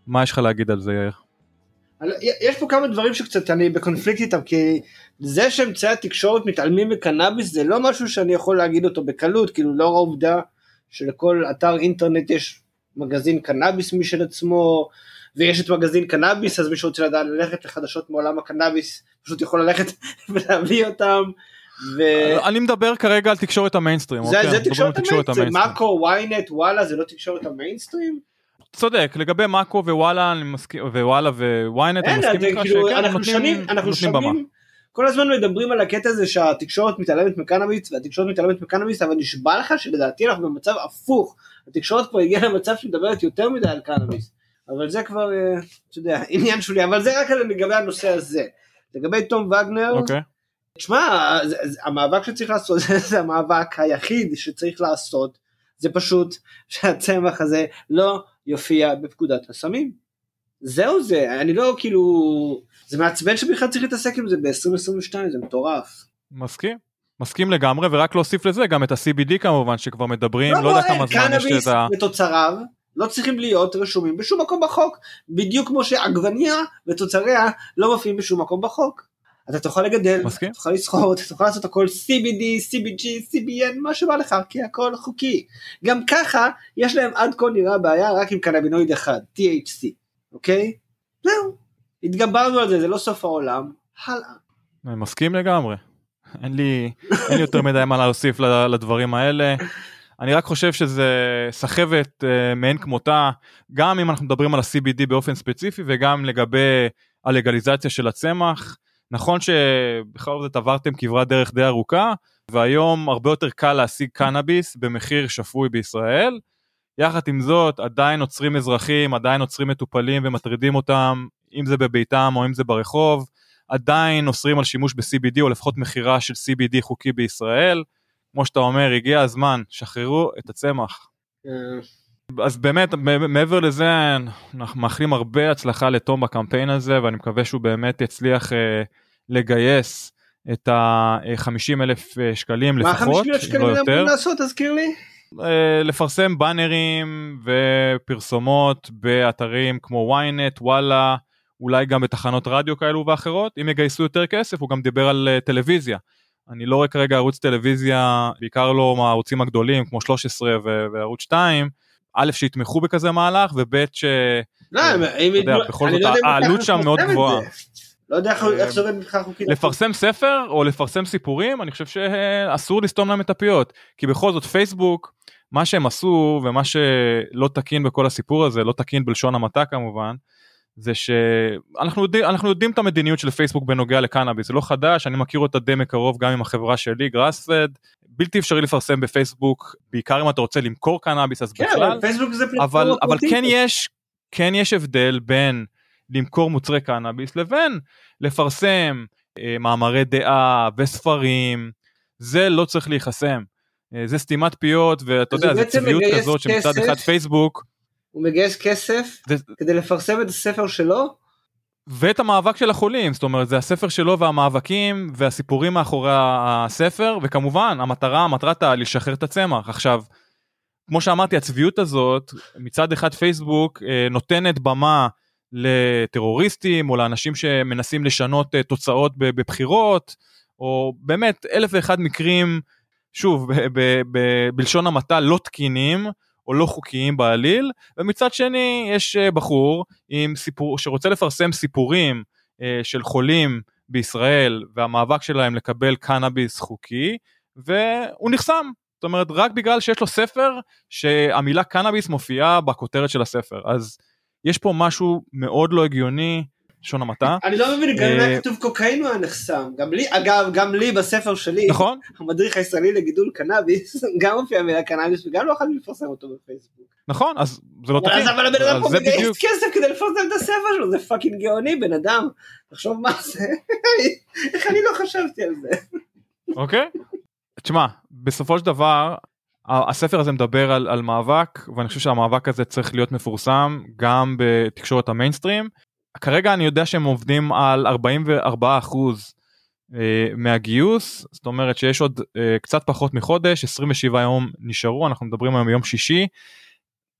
מה יש לך להגיד על זה, יאיר? יש פה כמה דברים שקצת אני בקונפליקט איתם, כי זה שאמצעי התקשורת מתעלמים מקנאביס זה לא משהו שאני יכול להגיד אותו בקלות, כאילו לאור העובדה שלכל אתר אינטרנט יש מגזין קנאביס משל עצמו, ויש את מגזין קנאביס, אז מי שרוצה לדעת ללכת לחדשות מעולם הקנאביס, פשוט יכול ללכת (laughs) ולהביא אותם. ו... אני מדבר כרגע על תקשורת המיינסטרים. זה, אוקיי? זה תקשורת המיינסטרים, מאקו, ynet, וואלה זה לא תקשורת המיינסטרים? צודק, לגבי מאקו ווואלה אני מסכים, ווואלה וויינט אני מסכים איתך כאילו, שכן, אנחנו שנים, אנחנו שומעים, כל הזמן מדברים על הקטע הזה שהתקשורת מתעלמת מקנאביס והתקשורת מתעלמת מקנאביס אבל נשבע לך שלדעתי אנחנו במצב הפוך התקשורת כבר הגיעה למצב שמדברת יותר מדי על קנאביס אבל זה כבר אה, אתה יודע (laughs) עניין שולי אבל זה רק לגבי הנושא הזה לגבי תום וגנר. Okay. תשמע המאבק שצריך לעשות זה, (laughs) זה המאבק היחיד שצריך לעשות זה פשוט שהצמח הזה לא יופיע בפקודת הסמים. זהו זה אני לא כאילו זה מעצבן שבכלל צריך להתעסק עם זה ב-2022 זה מטורף. מסכים. מסכים לגמרי ורק להוסיף לזה גם את ה-CBD כמובן שכבר מדברים לא, לא יודע כמה זמן יש את ה... ותוצריו לא צריכים להיות רשומים בשום מקום בחוק בדיוק כמו שעגבניה ותוצריה לא מופיעים בשום מקום בחוק. אתה תוכל לגדל, מסכים? אתה תוכל לסחור, אתה תוכל לעשות הכל CBD, CBG, CBN, מה שבא לך, כי הכל חוקי. גם ככה יש להם עד כה נראה בעיה רק עם קנבינואיד אחד, THC, אוקיי? זהו. התגברנו על זה, זה לא סוף העולם, הלאה. אני מסכים לגמרי. אין לי, אין לי יותר מדי מה להוסיף לדברים האלה. אני רק חושב שזה סחבת uh, מאין כמותה, גם אם אנחנו מדברים על ה-CBD באופן ספציפי וגם לגבי הלגליזציה של הצמח. נכון שבכל זאת עברתם כברת דרך די ארוכה, והיום הרבה יותר קל להשיג קנאביס במחיר שפוי בישראל. יחד עם זאת, עדיין עוצרים אזרחים, עדיין עוצרים מטופלים ומטרידים אותם, אם זה בביתם או אם זה ברחוב. עדיין אוסרים על שימוש ב-CBD או לפחות מכירה של CBD חוקי בישראל. כמו שאתה אומר, הגיע הזמן, שחררו את הצמח. אז באמת, מעבר לזה, אנחנו מאחלים הרבה הצלחה לתום בקמפיין הזה, ואני מקווה שהוא באמת יצליח אה, לגייס את ה-50 אלף אה, שקלים מה לפחות, מה 50 אלף שקלים אמורים לעשות, תזכיר לי? אה, לפרסם באנרים ופרסומות באתרים כמו ynet, וואלה, אולי גם בתחנות רדיו כאלו ואחרות, אם יגייסו יותר כסף, הוא גם דיבר על uh, טלוויזיה. אני לא רואה כרגע ערוץ טלוויזיה, בעיקר לא מהערוצים הגדולים כמו 13 ו- וערוץ 2, א' שיתמכו בכזה מהלך וב' ש... לא, אם... יודע, בכל זאת לא העלות שם מאוד גבוהה. לא יודע איך זה עובד מבחינה חוקית. לפרסם ספר או לפרסם סיפורים, אני חושב שאסור לסתום להם את הפיות. כי בכל זאת פייסבוק, מה שהם עשו ומה שלא תקין בכל הסיפור הזה, לא תקין בלשון המעטה כמובן, זה שאנחנו יודעים, אנחנו יודעים את המדיניות של פייסבוק בנוגע לקנאביס, זה לא חדש, אני מכיר אותה די מקרוב גם עם החברה שלי, גראספד, בלתי אפשרי לפרסם בפייסבוק, בעיקר אם אתה רוצה למכור קנאביס אז כן, בכלל, פייסבוק זה אבל, אבל כן יש, כן יש הבדל בין למכור מוצרי קנאביס לבין לפרסם אה, מאמרי דעה וספרים, זה לא צריך להיחסם. אה, זה סתימת פיות ואתה יודע, זה צביעות כזאת שמצד אחד פייסבוק, הוא מגייס כסף זה... כדי לפרסם את הספר שלו. ואת המאבק של החולים, זאת אומרת זה הספר שלו והמאבקים והסיפורים מאחורי הספר וכמובן המטרה, מטרת לשחרר את הצמח. עכשיו, כמו שאמרתי הצביעות הזאת מצד אחד פייסבוק אה, נותנת במה לטרוריסטים או לאנשים שמנסים לשנות אה, תוצאות בבחירות או באמת אלף ואחד מקרים שוב ב- ב- ב- בלשון המעטה לא תקינים או לא חוקיים בעליל, ומצד שני יש אה, בחור עם סיפור שרוצה לפרסם סיפורים אה, של חולים בישראל והמאבק שלהם לקבל קנאביס חוקי, והוא נחסם. זאת אומרת רק בגלל שיש לו ספר שהמילה קנאביס מופיעה בכותרת של הספר אז יש פה משהו מאוד לא הגיוני לשון המעטה. אני לא מבין, גם אם היה כתוב קוקאין הוא היה נחסם. גם לי, אגב, גם לי בספר שלי, נכון. המדריך הישראלי לגידול קנאביס, (laughs) גם מופיע מילה קנאביס וגם לא יכולתי לפרסם אותו בפייסבוק. נכון, אז זה לא תקין. אבל הבן אדם פה מגייס כסף כדי לפרסם את הספר שלו, זה fucking גאוני בן אדם. תחשוב מה זה, (laughs) איך אני לא חשבתי על זה. אוקיי. תשמע, בסופו של דבר, הספר הזה מדבר על, על מאבק ואני חושב שהמאבק הזה צריך להיות מפורסם גם בתקשורת המיינסטרים כרגע אני יודע שהם עובדים על 44 אחוז אה, מהגיוס זאת אומרת שיש עוד אה, קצת פחות מחודש 27 יום נשארו אנחנו מדברים היום ביום שישי.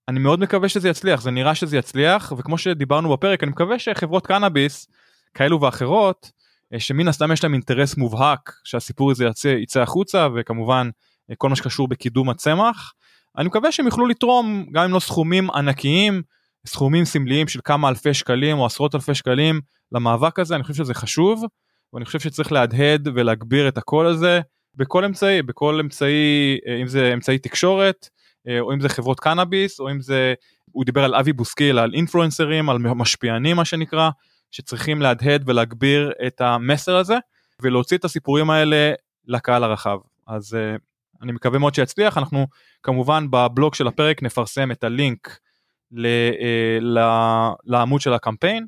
אני מאוד מקווה שזה יצליח זה נראה שזה יצליח וכמו שדיברנו בפרק אני מקווה שחברות קנאביס כאלו ואחרות אה, שמן הסתם יש להם אינטרס מובהק שהסיפור הזה יצא, יצא החוצה וכמובן כל מה שקשור בקידום הצמח. אני מקווה שהם יוכלו לתרום גם אם לא סכומים ענקיים סכומים סמליים של כמה אלפי שקלים או עשרות אלפי שקלים למאבק הזה, אני חושב שזה חשוב, ואני חושב שצריך להדהד ולהגביר את הקול הזה בכל אמצעי, בכל אמצעי, אה, אם זה אמצעי תקשורת, אה, או אם זה חברות קנאביס, או אם זה, הוא דיבר על אבי בוסקיל, על אינפלואנסרים, על משפיענים מה שנקרא, שצריכים להדהד ולהגביר את המסר הזה, ולהוציא את הסיפורים האלה לקהל הרחב. אז אה, אני מקווה מאוד שיצליח, אנחנו כמובן בבלוג של הפרק נפרסם את הלינק אה, לעמוד של הקמפיין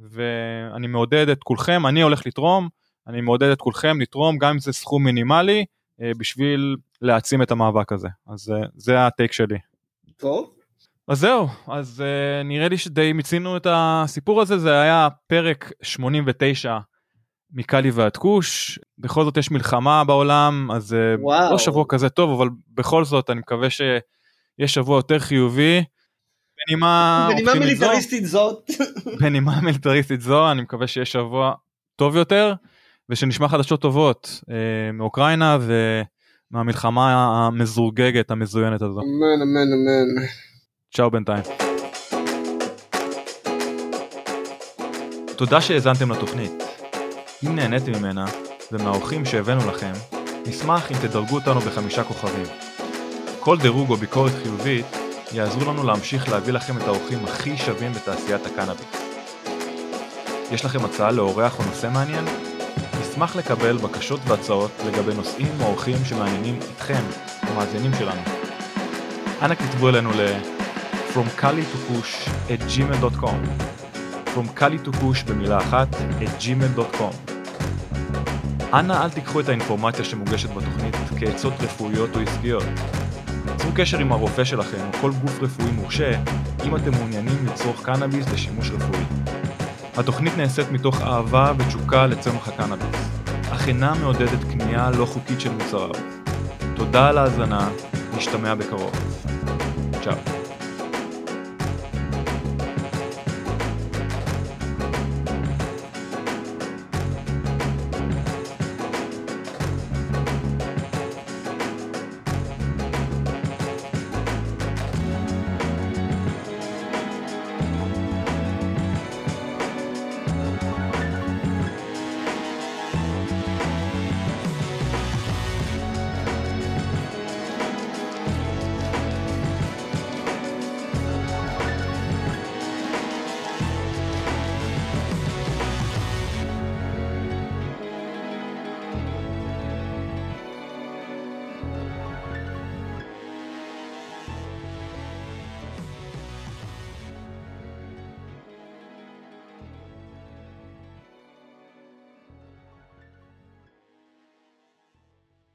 ואני מעודד את כולכם, אני הולך לתרום, אני מעודד את כולכם לתרום גם אם זה סכום מינימלי אה, בשביל להעצים את המאבק הזה, אז אה, זה הטייק שלי. טוב. אז זהו, אז uh, נראה לי שדי מיצינו את הסיפור הזה, זה היה פרק 89 מקאלי ועד כוש, בכל זאת יש מלחמה בעולם, אז uh, לא שבוע כזה טוב, אבל בכל זאת אני מקווה שיש שבוע יותר חיובי. בנימה מיליטריסטית זאת. בנימה מיליטריסטית זו אני מקווה שיהיה שבוע טוב יותר ושנשמע חדשות טובות אה, מאוקראינה ומהמלחמה המזורגגת המזוינת הזו. אמן אמן אמן. צ'או בינתיים. תודה שהאזנתם לתוכנית. אם נהניתם ממנה, ומהאורחים שהבאנו לכם, נשמח אם תדרגו אותנו בחמישה כוכבים. כל דירוג או ביקורת חיובית יעזרו לנו להמשיך להביא לכם את האורחים הכי שווים בתעשיית הקנאביס. יש לכם הצעה לאורח או נושא מעניין? נשמח לקבל בקשות והצעות לגבי נושאים או אורחים שמעניינים אתכם, המאזינים שלנו. אנא כתבו אלינו ל- From Kali to Push at gmail.com From Kali to Push במילה אחת at gmail.com אנא אל תיקחו את האינפורמציה שמוגשת בתוכנית כעצות רפואיות או עסקיות. צרו קשר עם הרופא שלכם או כל גוף רפואי מורשה אם אתם מעוניינים לצרוך קנאביס לשימוש רפואי. התוכנית נעשית מתוך אהבה ותשוקה לצמח הקנאביס, אך אינה מעודדת קנייה לא חוקית של מוצריו. תודה על ההאזנה, נשתמע בקרוב. צ'או.